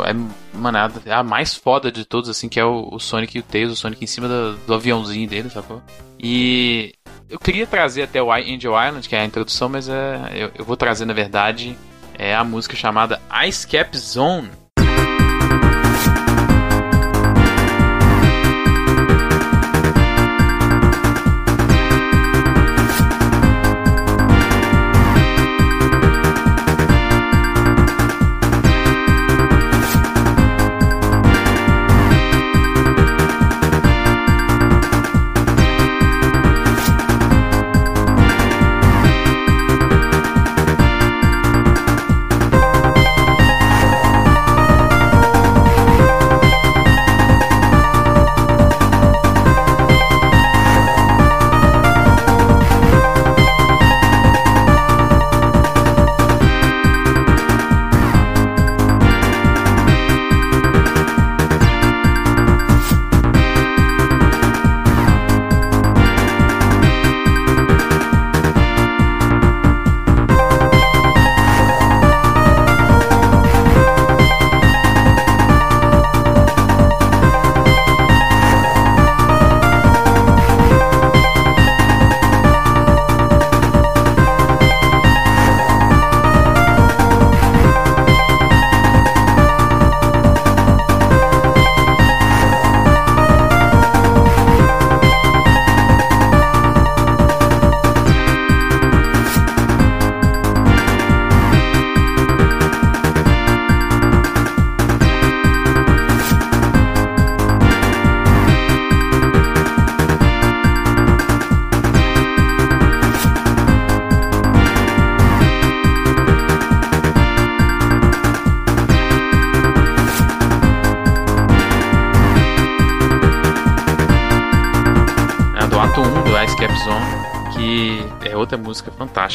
C: é, mano, é a- é mais foda de todos, assim, que é o, o Sonic e o Tails, o Sonic em cima do, do aviãozinho dele, sacou? E eu queria trazer até o Angel Island, que é a introdução, mas é, eu, eu vou trazer, na verdade, é a música chamada Ice Cap Zone.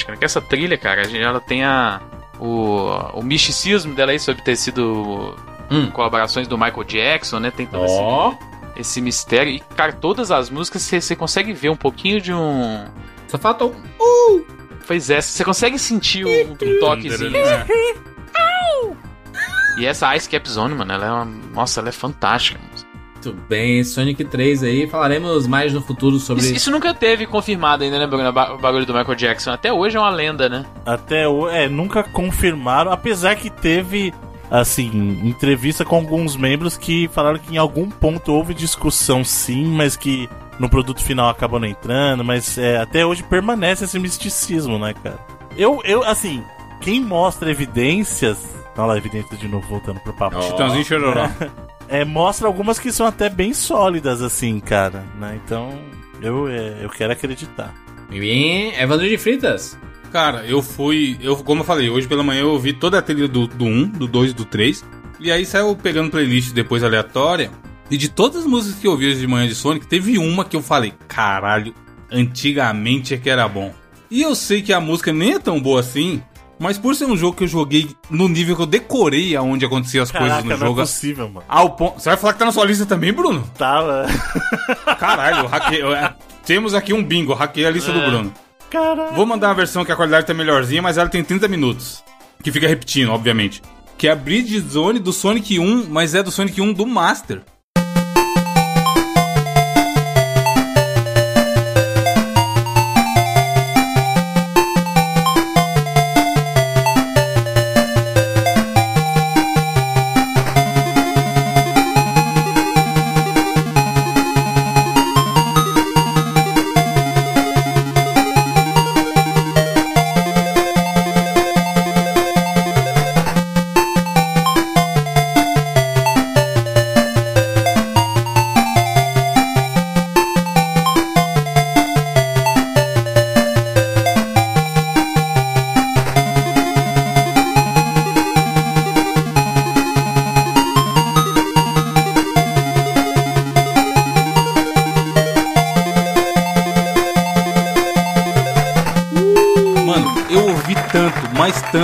C: Fantástica. Né? Que essa trilha, cara, a gente- ela tem a, o, o misticismo dela aí sobre ter sido
A: Hum.
C: colaborações do Michael Jackson, né? Tem todo esse,
A: Ó.
C: esse mistério. E, cara, todas as músicas você consegue ver um pouquinho de um.
A: Só falta um.
C: Pois é, você consegue sentir um, um toquezinho. E essa Ice Cap Zone, mano, ela é uma. Nossa, ela é fantástica.
A: Muito bem, Sonic 3 aí. Falaremos mais no futuro sobre.
C: Isso, isso nunca teve confirmado ainda, né, Bruno? O bagulho do Michael Jackson. Até hoje é uma lenda, né?
D: Até o, é, nunca confirmaram, apesar que teve assim, entrevista com alguns membros que falaram que em algum ponto houve discussão sim, mas que no produto final acabou não entrando, mas é, até hoje permanece esse misticismo, né, cara? Eu, eu, assim, quem mostra evidências. Olha lá, evidências de novo, voltando pro papo.
B: Chitãozinho chororó.
D: É, mostra algumas que são até bem sólidas, assim, cara, né? Então, eu, é, eu quero acreditar.
A: Bem, Evandro de Fritas.
B: Cara, eu fui. Eu, como eu falei, hoje pela manhã eu ouvi toda a trilha do, do 1, do 2 e do 3. E aí saiu pegando playlist depois aleatória. E de todas as músicas que eu ouvi hoje de manhã de Sonic, teve uma que eu falei, caralho, antigamente é que era bom. E eu sei que a música nem é tão boa assim, mas por ser um jogo que eu joguei no nível que eu decorei aonde aconteciam as
D: Caraca,
B: coisas no
D: não é
B: jogo.
D: possível, mano.
B: Ao ponto. Você vai falar que tá na sua lista também, Bruno?
D: Tava.
B: Caralho, eu hackei. é, Temos aqui um bingo, hackei a lista do Bruno.
D: Caralho.
B: Vou mandar uma versão que a qualidade tá melhorzinha, mas ela tem 30 minutos. Que fica repetindo, obviamente. Que é a Bridge Zone do Sonic 1, mas é do Sonic 1 do Master.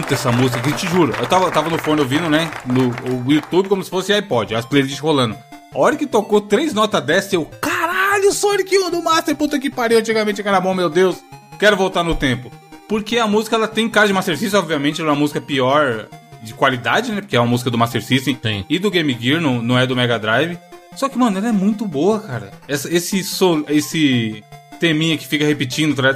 B: Tanto essa música que te juro. Eu tava, tava no fone ouvindo, né? No YouTube como se fosse iPod, as playlists rolando. A hora que tocou três notas dessa, eu. Caralho, Sonic 1 do Master, puta que pariu, antigamente era bom, meu Deus. Quero voltar no tempo. Porque a música ela tem cara de Master System, obviamente, ela é uma música pior de qualidade, né? Porque é uma música do Master System
A: Sim.
B: e do Game Gear, não, não é do Mega Drive. Só que, mano, ela é muito boa, cara. Essa- esse, sol, esse teminha que fica repetindo, tá?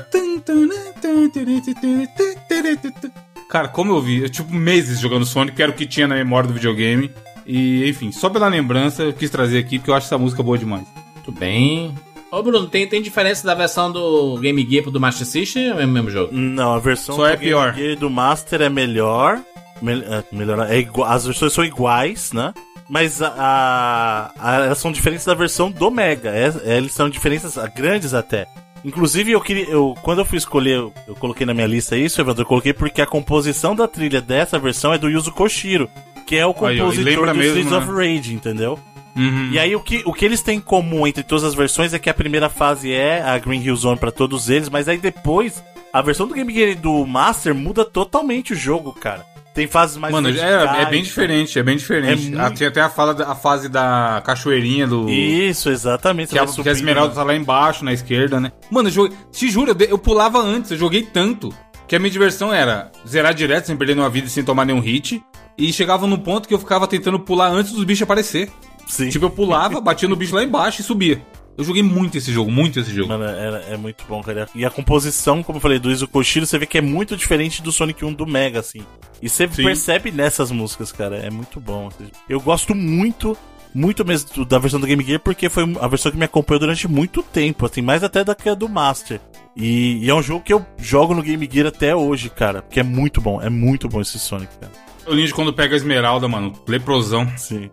B: Cara, como eu vi, eu tipo meses jogando Sonic, que era o que tinha na memória do videogame. E, enfim, só pela lembrança eu quis trazer aqui, porque eu acho essa música boa demais.
A: Muito bem. Ô, Bruno, tem, tem diferença da versão do Game Gear pro do Master System ou é o mesmo jogo?
D: Não, a versão
B: Só é
D: do Game
B: pior.
D: Gear e do Master é melhor. Mel é, melhor é igua- as versões são iguais, né? Mas a, a- a- elas são diferentes da versão do Mega. É, é, eles são diferenças grandes até. Inclusive, eu queria. Eu, quando eu fui escolher, eu, eu coloquei na minha lista isso, Evandro, eu coloquei porque a composição da trilha dessa versão é do Yuzo Koshiro, que é o compositor do Streets
B: né?
D: of Rage, entendeu?
B: Uhum.
D: E aí o que, o que eles têm em comum entre todas as versões é que a primeira fase é a Green Hill Zone pra todos eles, mas aí depois a versão do Game Gear do Master muda totalmente o jogo, cara. Tem fases mais
B: Mano, é, é bem diferente, é bem diferente.
D: É muito-
B: Ah, Tinha até a, fala, da- a fase da cachoeirinha do.
D: Isso, exatamente.
B: Que a, que a. Esmeralda tá lá embaixo, na esquerda, né? Mano, eu joguei, te juro, eu pulava antes, eu joguei tanto. Que a minha diversão era zerar direto, sem perder nenhuma vida e sem tomar nenhum hit. E chegava num ponto que eu ficava tentando pular antes dos bichos aparecer.
D: Sim.
B: Tipo, eu pulava, batia no bicho lá embaixo e subia. Eu joguei muito esse jogo, muito esse jogo.
D: Mano, é, é muito bom, cara. E a composição, como eu falei, do Izo Koshiro, você vê que é muito diferente do Sonic 1 do Mega, assim. E você
B: Sim.
D: percebe nessas músicas, cara. É muito bom. Eu gosto muito, muito mesmo da versão do Game Gear, porque foi a versão que me acompanhou durante muito tempo, assim, mais até da que a do Master. E, e é um jogo que eu jogo no Game Gear até hoje, cara. Porque é muito bom, é muito bom esse Sonic, cara.
B: O Ninja quando pega a Esmeralda, mano, leprosão.
D: Sim.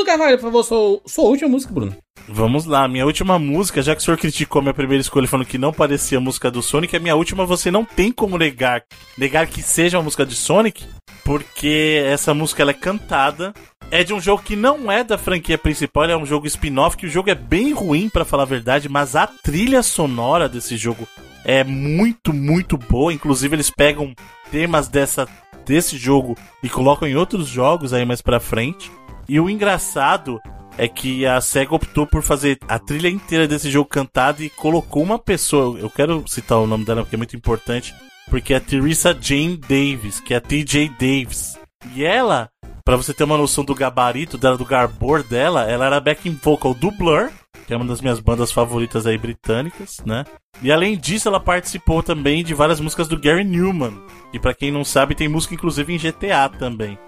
A: Bruno Carvalho, por favor, sua, sua última música, Bruno.
D: Vamos lá, minha última música, já que o senhor criticou minha primeira escolha falando que não parecia a música do Sonic, a minha última você não tem como negar, negar que seja uma música de Sonic, porque essa música ela é cantada, é de um jogo que não é da franquia principal, é um jogo spin-off, que o jogo é bem ruim pra falar a verdade, mas a trilha sonora desse jogo é muito, muito boa, inclusive eles pegam temas dessa desse jogo e colocam em outros jogos aí mais pra frente. E o engraçado é que a SEGA optou por fazer a trilha inteira desse jogo cantada e colocou uma pessoa. Eu quero citar o nome dela porque é muito importante. Porque é a Teresa Jane Davis, que é a TJ Davis. E ela, pra você ter uma noção do gabarito dela, do garbor dela, ela era backing vocal do Blur, que é uma das minhas bandas favoritas aí britânicas, né? E além disso, ela participou também de várias músicas do Gary Newman. E pra quem não sabe, tem música inclusive em GTA também.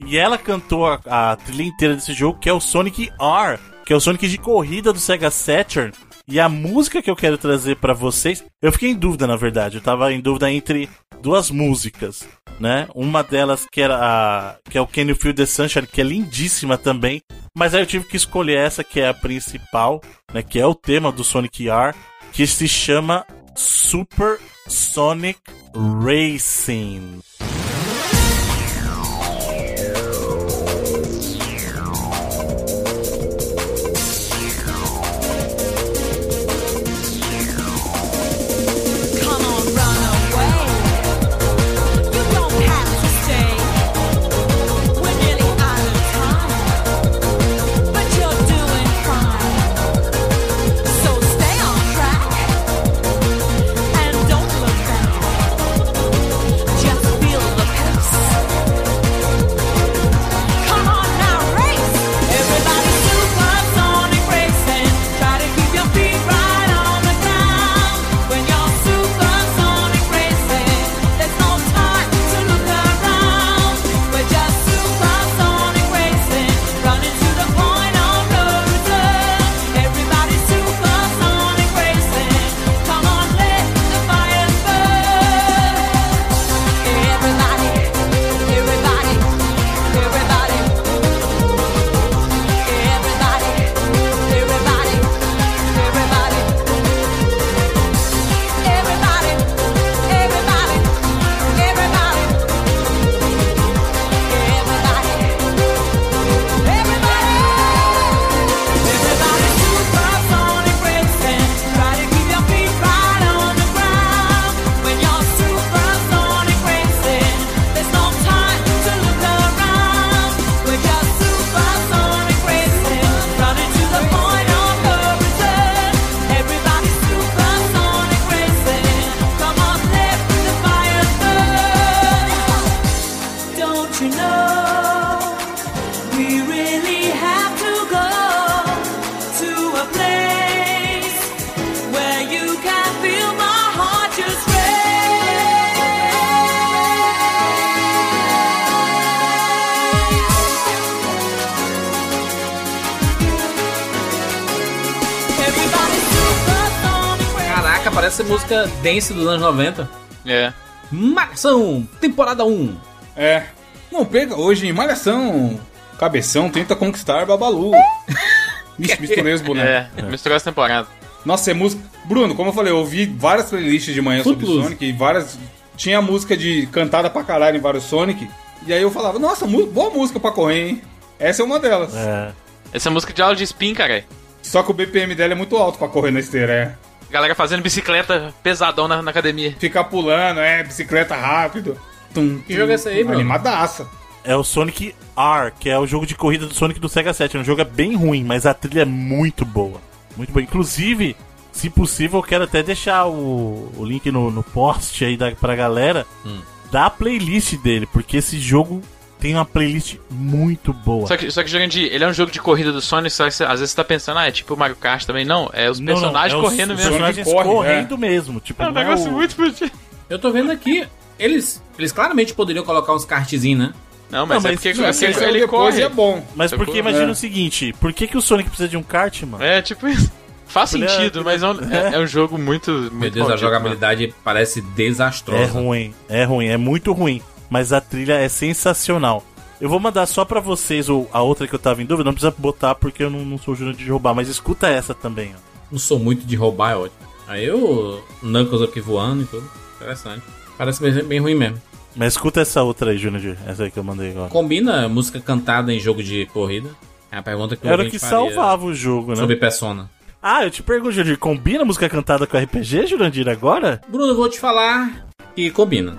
D: E ela cantou a, a trilha inteira desse jogo, que é o Sonic R, que é o Sonic de corrida do Sega Saturn. E a música que eu quero trazer pra vocês, eu fiquei em dúvida na verdade, eu tava em dúvida entre duas músicas, né? Uma delas que era a, que é o Can You Feel the Sunshine, que é lindíssima também, mas aí eu tive que escolher essa que é a principal, né, que é o tema do Sonic R, que se chama Super Sonic Racing.
A: Dance dos anos 90.
C: É.
A: Malhação, temporada 1.
B: É. Não perca hoje em Malhação. Cabeção tenta conquistar Babalu. Vixe, misturei os bonecos.
C: É, misturou essa temporada.
B: Nossa, é música. Bruno, como eu falei, eu ouvi várias playlists de manhã sobre
A: Footloose.
B: Sonic e várias. Tinha música de cantada pra caralho em vários Sonic. E aí eu falava, nossa, mu- boa música pra correr, hein? Essa é uma delas.
D: É.
C: Essa música de aula de spin, cara.
B: Só que o BPM dela é muito alto pra correr na esteira, é.
C: Galera fazendo bicicleta pesadão na, na academia.
B: Ficar pulando, é, bicicleta rápido. Tum,
A: Que jogo é esse aí, Bruno?
B: Animadaça.
D: É o Sonic R, que é o jogo de corrida do Sonic do Sega 7. O jogo é bem ruim, mas a trilha é muito boa. Muito boa. Inclusive, se possível, eu quero até deixar o, o link no, no post aí da, pra galera da playlist dele, porque esse jogo tem uma playlist muito boa.
C: Só que, só que Jurandir, ele é um jogo de corrida do Sonic, só que você- às vezes você tá pensando, ah, é tipo o Mario Kart também. Não, é os
D: Não, não,
C: personagens
D: é os-
C: correndo
D: os
C: mesmo.
D: personagens
B: Sonic corre,
D: correndo mesmo. Tipo,
C: É um
D: não é
C: negócio
D: o-
C: muito.
A: Eu tô vendo aqui, eles, eles claramente poderiam colocar uns kartzinhos, né?
C: Não, mas
D: Não,
C: é
D: mas
C: porque, é
D: é
C: porque
B: Esse
C: ele corre.
B: é bom.
D: Mas
C: Sacou?
D: porque imagina
B: É.
D: o seguinte, por que, que o Sonic precisa de um kart, mano?
C: É, tipo isso. Faz
D: é-
C: sentido, mas é um, é- é um jogo muito. muito
A: Meu Deus, a
C: maldito,
A: jogabilidade parece desastrosa.
D: É ruim, é ruim, é muito ruim. Mas a trilha é sensacional. Eu vou mandar só pra vocês a outra que eu tava em dúvida, não precisa botar porque eu não, não sou júnior de roubar, mas escuta essa também, ó.
A: Não sou muito de roubar, é ótimo. Aí o Knuckles aqui voando e tudo. Interessante. Parece bem, bem ruim mesmo.
D: Mas escuta essa outra aí, Júnior, de- essa aí que eu mandei agora.
A: Combina música cantada em jogo de corrida? É a pergunta que o
D: Era o que salvava o jogo, né?
A: Sobre Persona.
D: Ah, eu te pergunto, Jurandir, combina música cantada com RPG, Jurandir, agora?
A: Bruno, eu vou te falar que combina.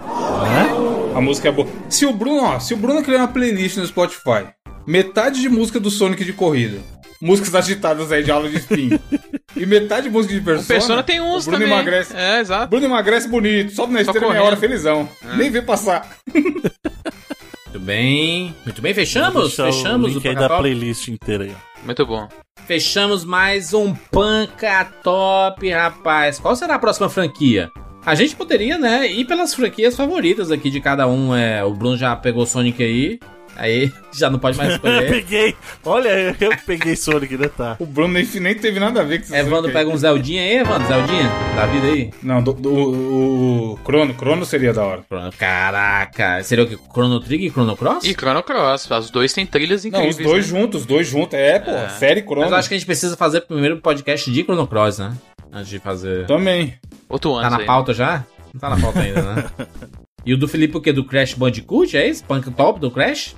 B: A música é boa. Se o Bruno, ó, se o Bruno criar uma playlist no Spotify, metade de música do Sonic de corrida, músicas agitadas aí de aula de spin, e metade de música de
C: O
B: Persona.
C: Persona tem uns
B: o Bruno
C: também.
B: emagrece.
C: É, exato.
B: Bruno emagrece bonito, sobe na esteira meia hora felizão. Nem vê passar.
A: Muito bem. Muito bem, fechamos? Fechamos
D: o
A: o
D: link aí
A: Panca
D: da playlist inteira aí, ó.
C: Muito bom.
A: Fechamos mais um Panca Top, rapaz. Qual será a próxima franquia? A gente poderia, né, ir pelas franquias favoritas aqui de cada um. É, o Bruno já pegou Sonic aí. Aí já não pode mais
D: Eu
A: escolher.
D: peguei, olha, eu peguei Sonic, né, tá?
B: O Bruno nem, nem teve nada a ver com isso.
A: Evandro pega um Zeldinha aí, Evandro, Zeldinha, da vida aí.
B: Não, do, do- o, o Crono, Crono seria da hora.
A: Pronto. Caraca, seria o que? Chrono Trigger e Chrono Cross?
C: E Chrono Cross, os dois têm trilhas
B: Não,
C: incríveis.
B: os dois
C: né?
B: juntos, os dois juntos. É, pô, série Crono.
A: Mas eu acho que a gente precisa fazer primeiro o podcast de Chrono Cross, né? Antes de fazer.
B: Também.
C: Outro ano.
A: Tá na pauta já? Não tá na pauta ainda, né? E o do Felipe o quê? Do Crash Bandicoot? É isso? Punk Top do Crash?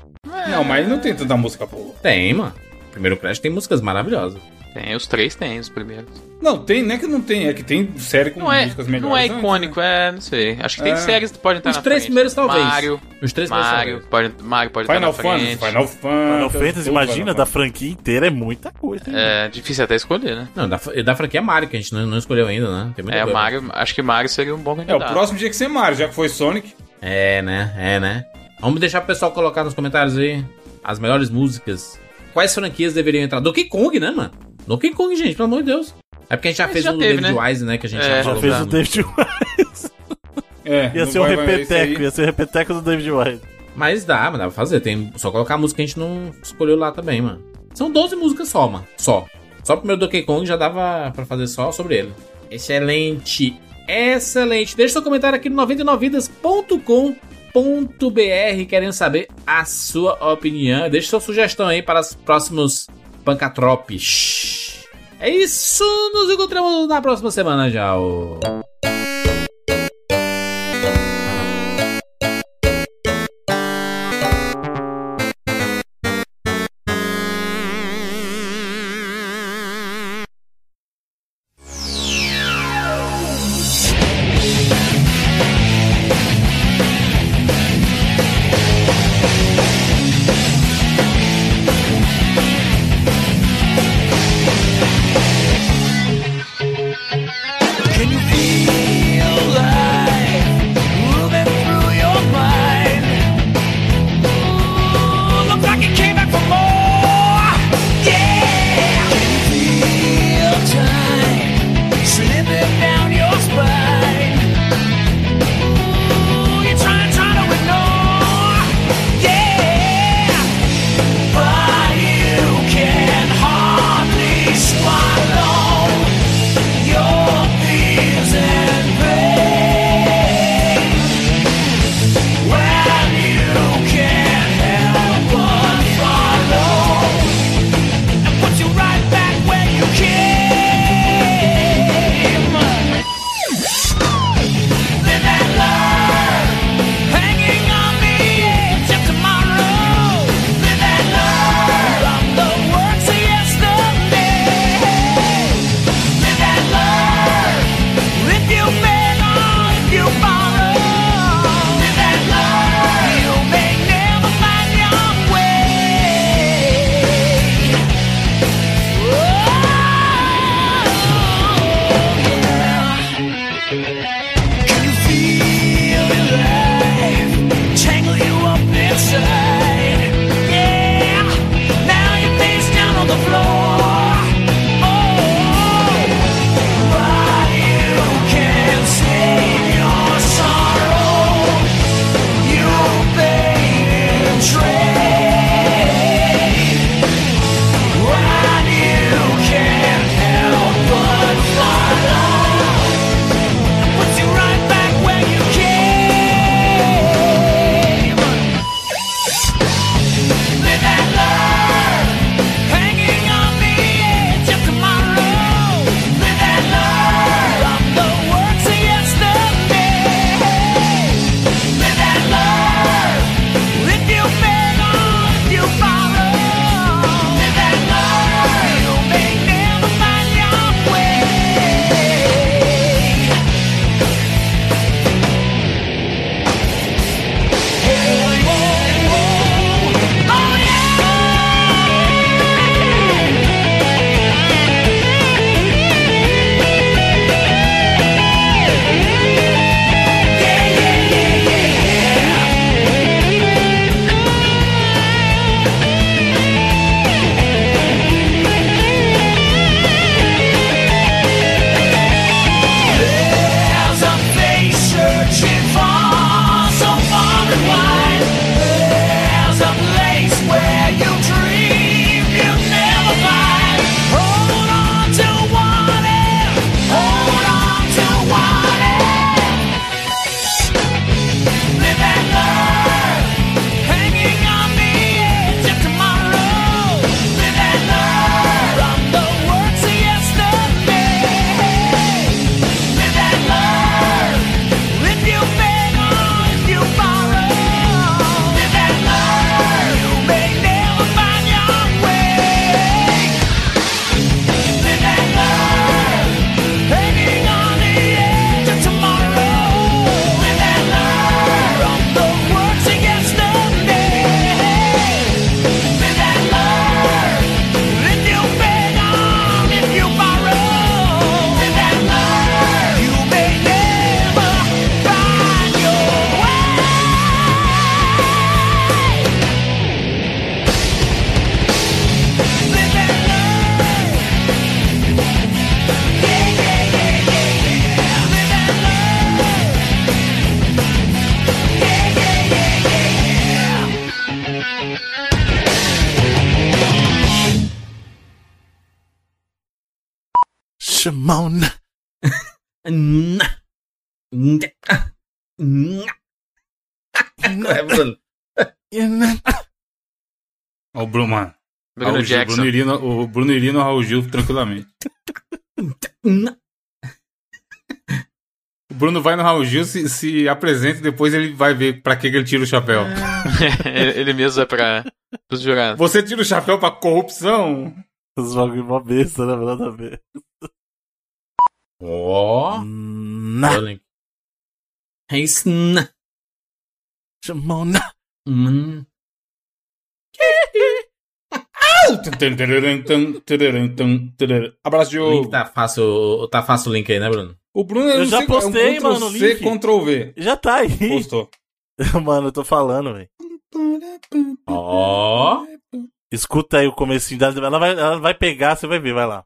B: Não, mas não tem tanta música boa.
A: Tem, mano. O primeiro Crash tem músicas maravilhosas.
C: Tem, os três tem, os primeiros.
B: Não, tem, não é que não tem, é que tem série com
C: Não é,
B: músicas melhores.
C: não é
B: antes,
C: icônico, é, não sei. Acho que tem
B: É.
C: séries que podem estar
A: Os
C: na
A: três
C: frente.
A: primeiros, talvez.
C: Mario,
A: Os três primeiros,
C: Mario, pode, Mario pode
B: Final
C: estar na
B: Fantasy,
C: frente.
B: Final Fantasy.
D: Final Fantasy, imagina,
B: Final
D: da
B: Fantasy.
D: franquia inteira é muita coisa. hein?
C: É difícil até escolher, né?
A: Não, da, da franquia Mario, que a gente não, não escolheu ainda, né? Tem muita
C: É, o
A: coisa.
C: Mario, acho que Mario seria um bom
B: É,
C: candidato.
B: o próximo dia que ser Mario, já que foi Sonic.
A: É, né? É, né? Vamos deixar o pessoal colocar nos comentários aí as melhores músicas. Quais franquias deveriam entrar? Donkey Kong, né, mano? Donkey Kong, gente, pelo amor de Deus. É porque a gente já
C: Mas
A: fez
C: já
A: um
C: teve,
A: David
C: né?
A: Wise, né? Que a gente
C: É,
A: já
C: já
A: falou.
D: Fez o David White.
B: É,
D: Ia ser o
B: esse
D: repeteco, ia ser o repeteco do David White.
A: Mas dá, mas dá pra fazer. Tem só colocar a música que a gente não escolheu lá também, mano. São 12 músicas só, mano. Só. Só o primeiro Donkey Kong já dava pra fazer só sobre ele. Excelente. Excelente. Deixa seu comentário aqui no 99vidas.com.br querendo saber a sua opinião. Deixa sua sugestão aí para os próximos Pancatropes. É isso. Nos encontramos na próxima semana já.
C: Jackson.
B: Bruno iria no, o Bruno iria no Raul Gil tranquilamente. O Bruno vai no Raul Gil, se, se apresenta e depois ele vai ver pra que, que ele tira o chapéu.
C: Ele mesmo é pra os jurados.
B: Você tira o chapéu pra corrupção?
D: Os bagulho mó besta, né? Nada a ver.
A: Ó.
D: Na.
A: É isso. Nha.
D: Shimona.
A: Hum.
B: Abraço,
A: O link
B: Diogo.
A: tá fácil, tá fácil o link aí, né, Bruno?
B: O Bruno
D: Eu
B: não
D: já
B: sei,
D: postei,
B: é um
D: mano,
B: C,
D: link.
B: Ctrl V.
D: Já tá aí.
B: Postou.
D: Mano, eu tô falando, velho.
A: Ó.
D: Escuta aí o comecinho dela. Ela vai, ela vai pegar, você vai ver, vai lá.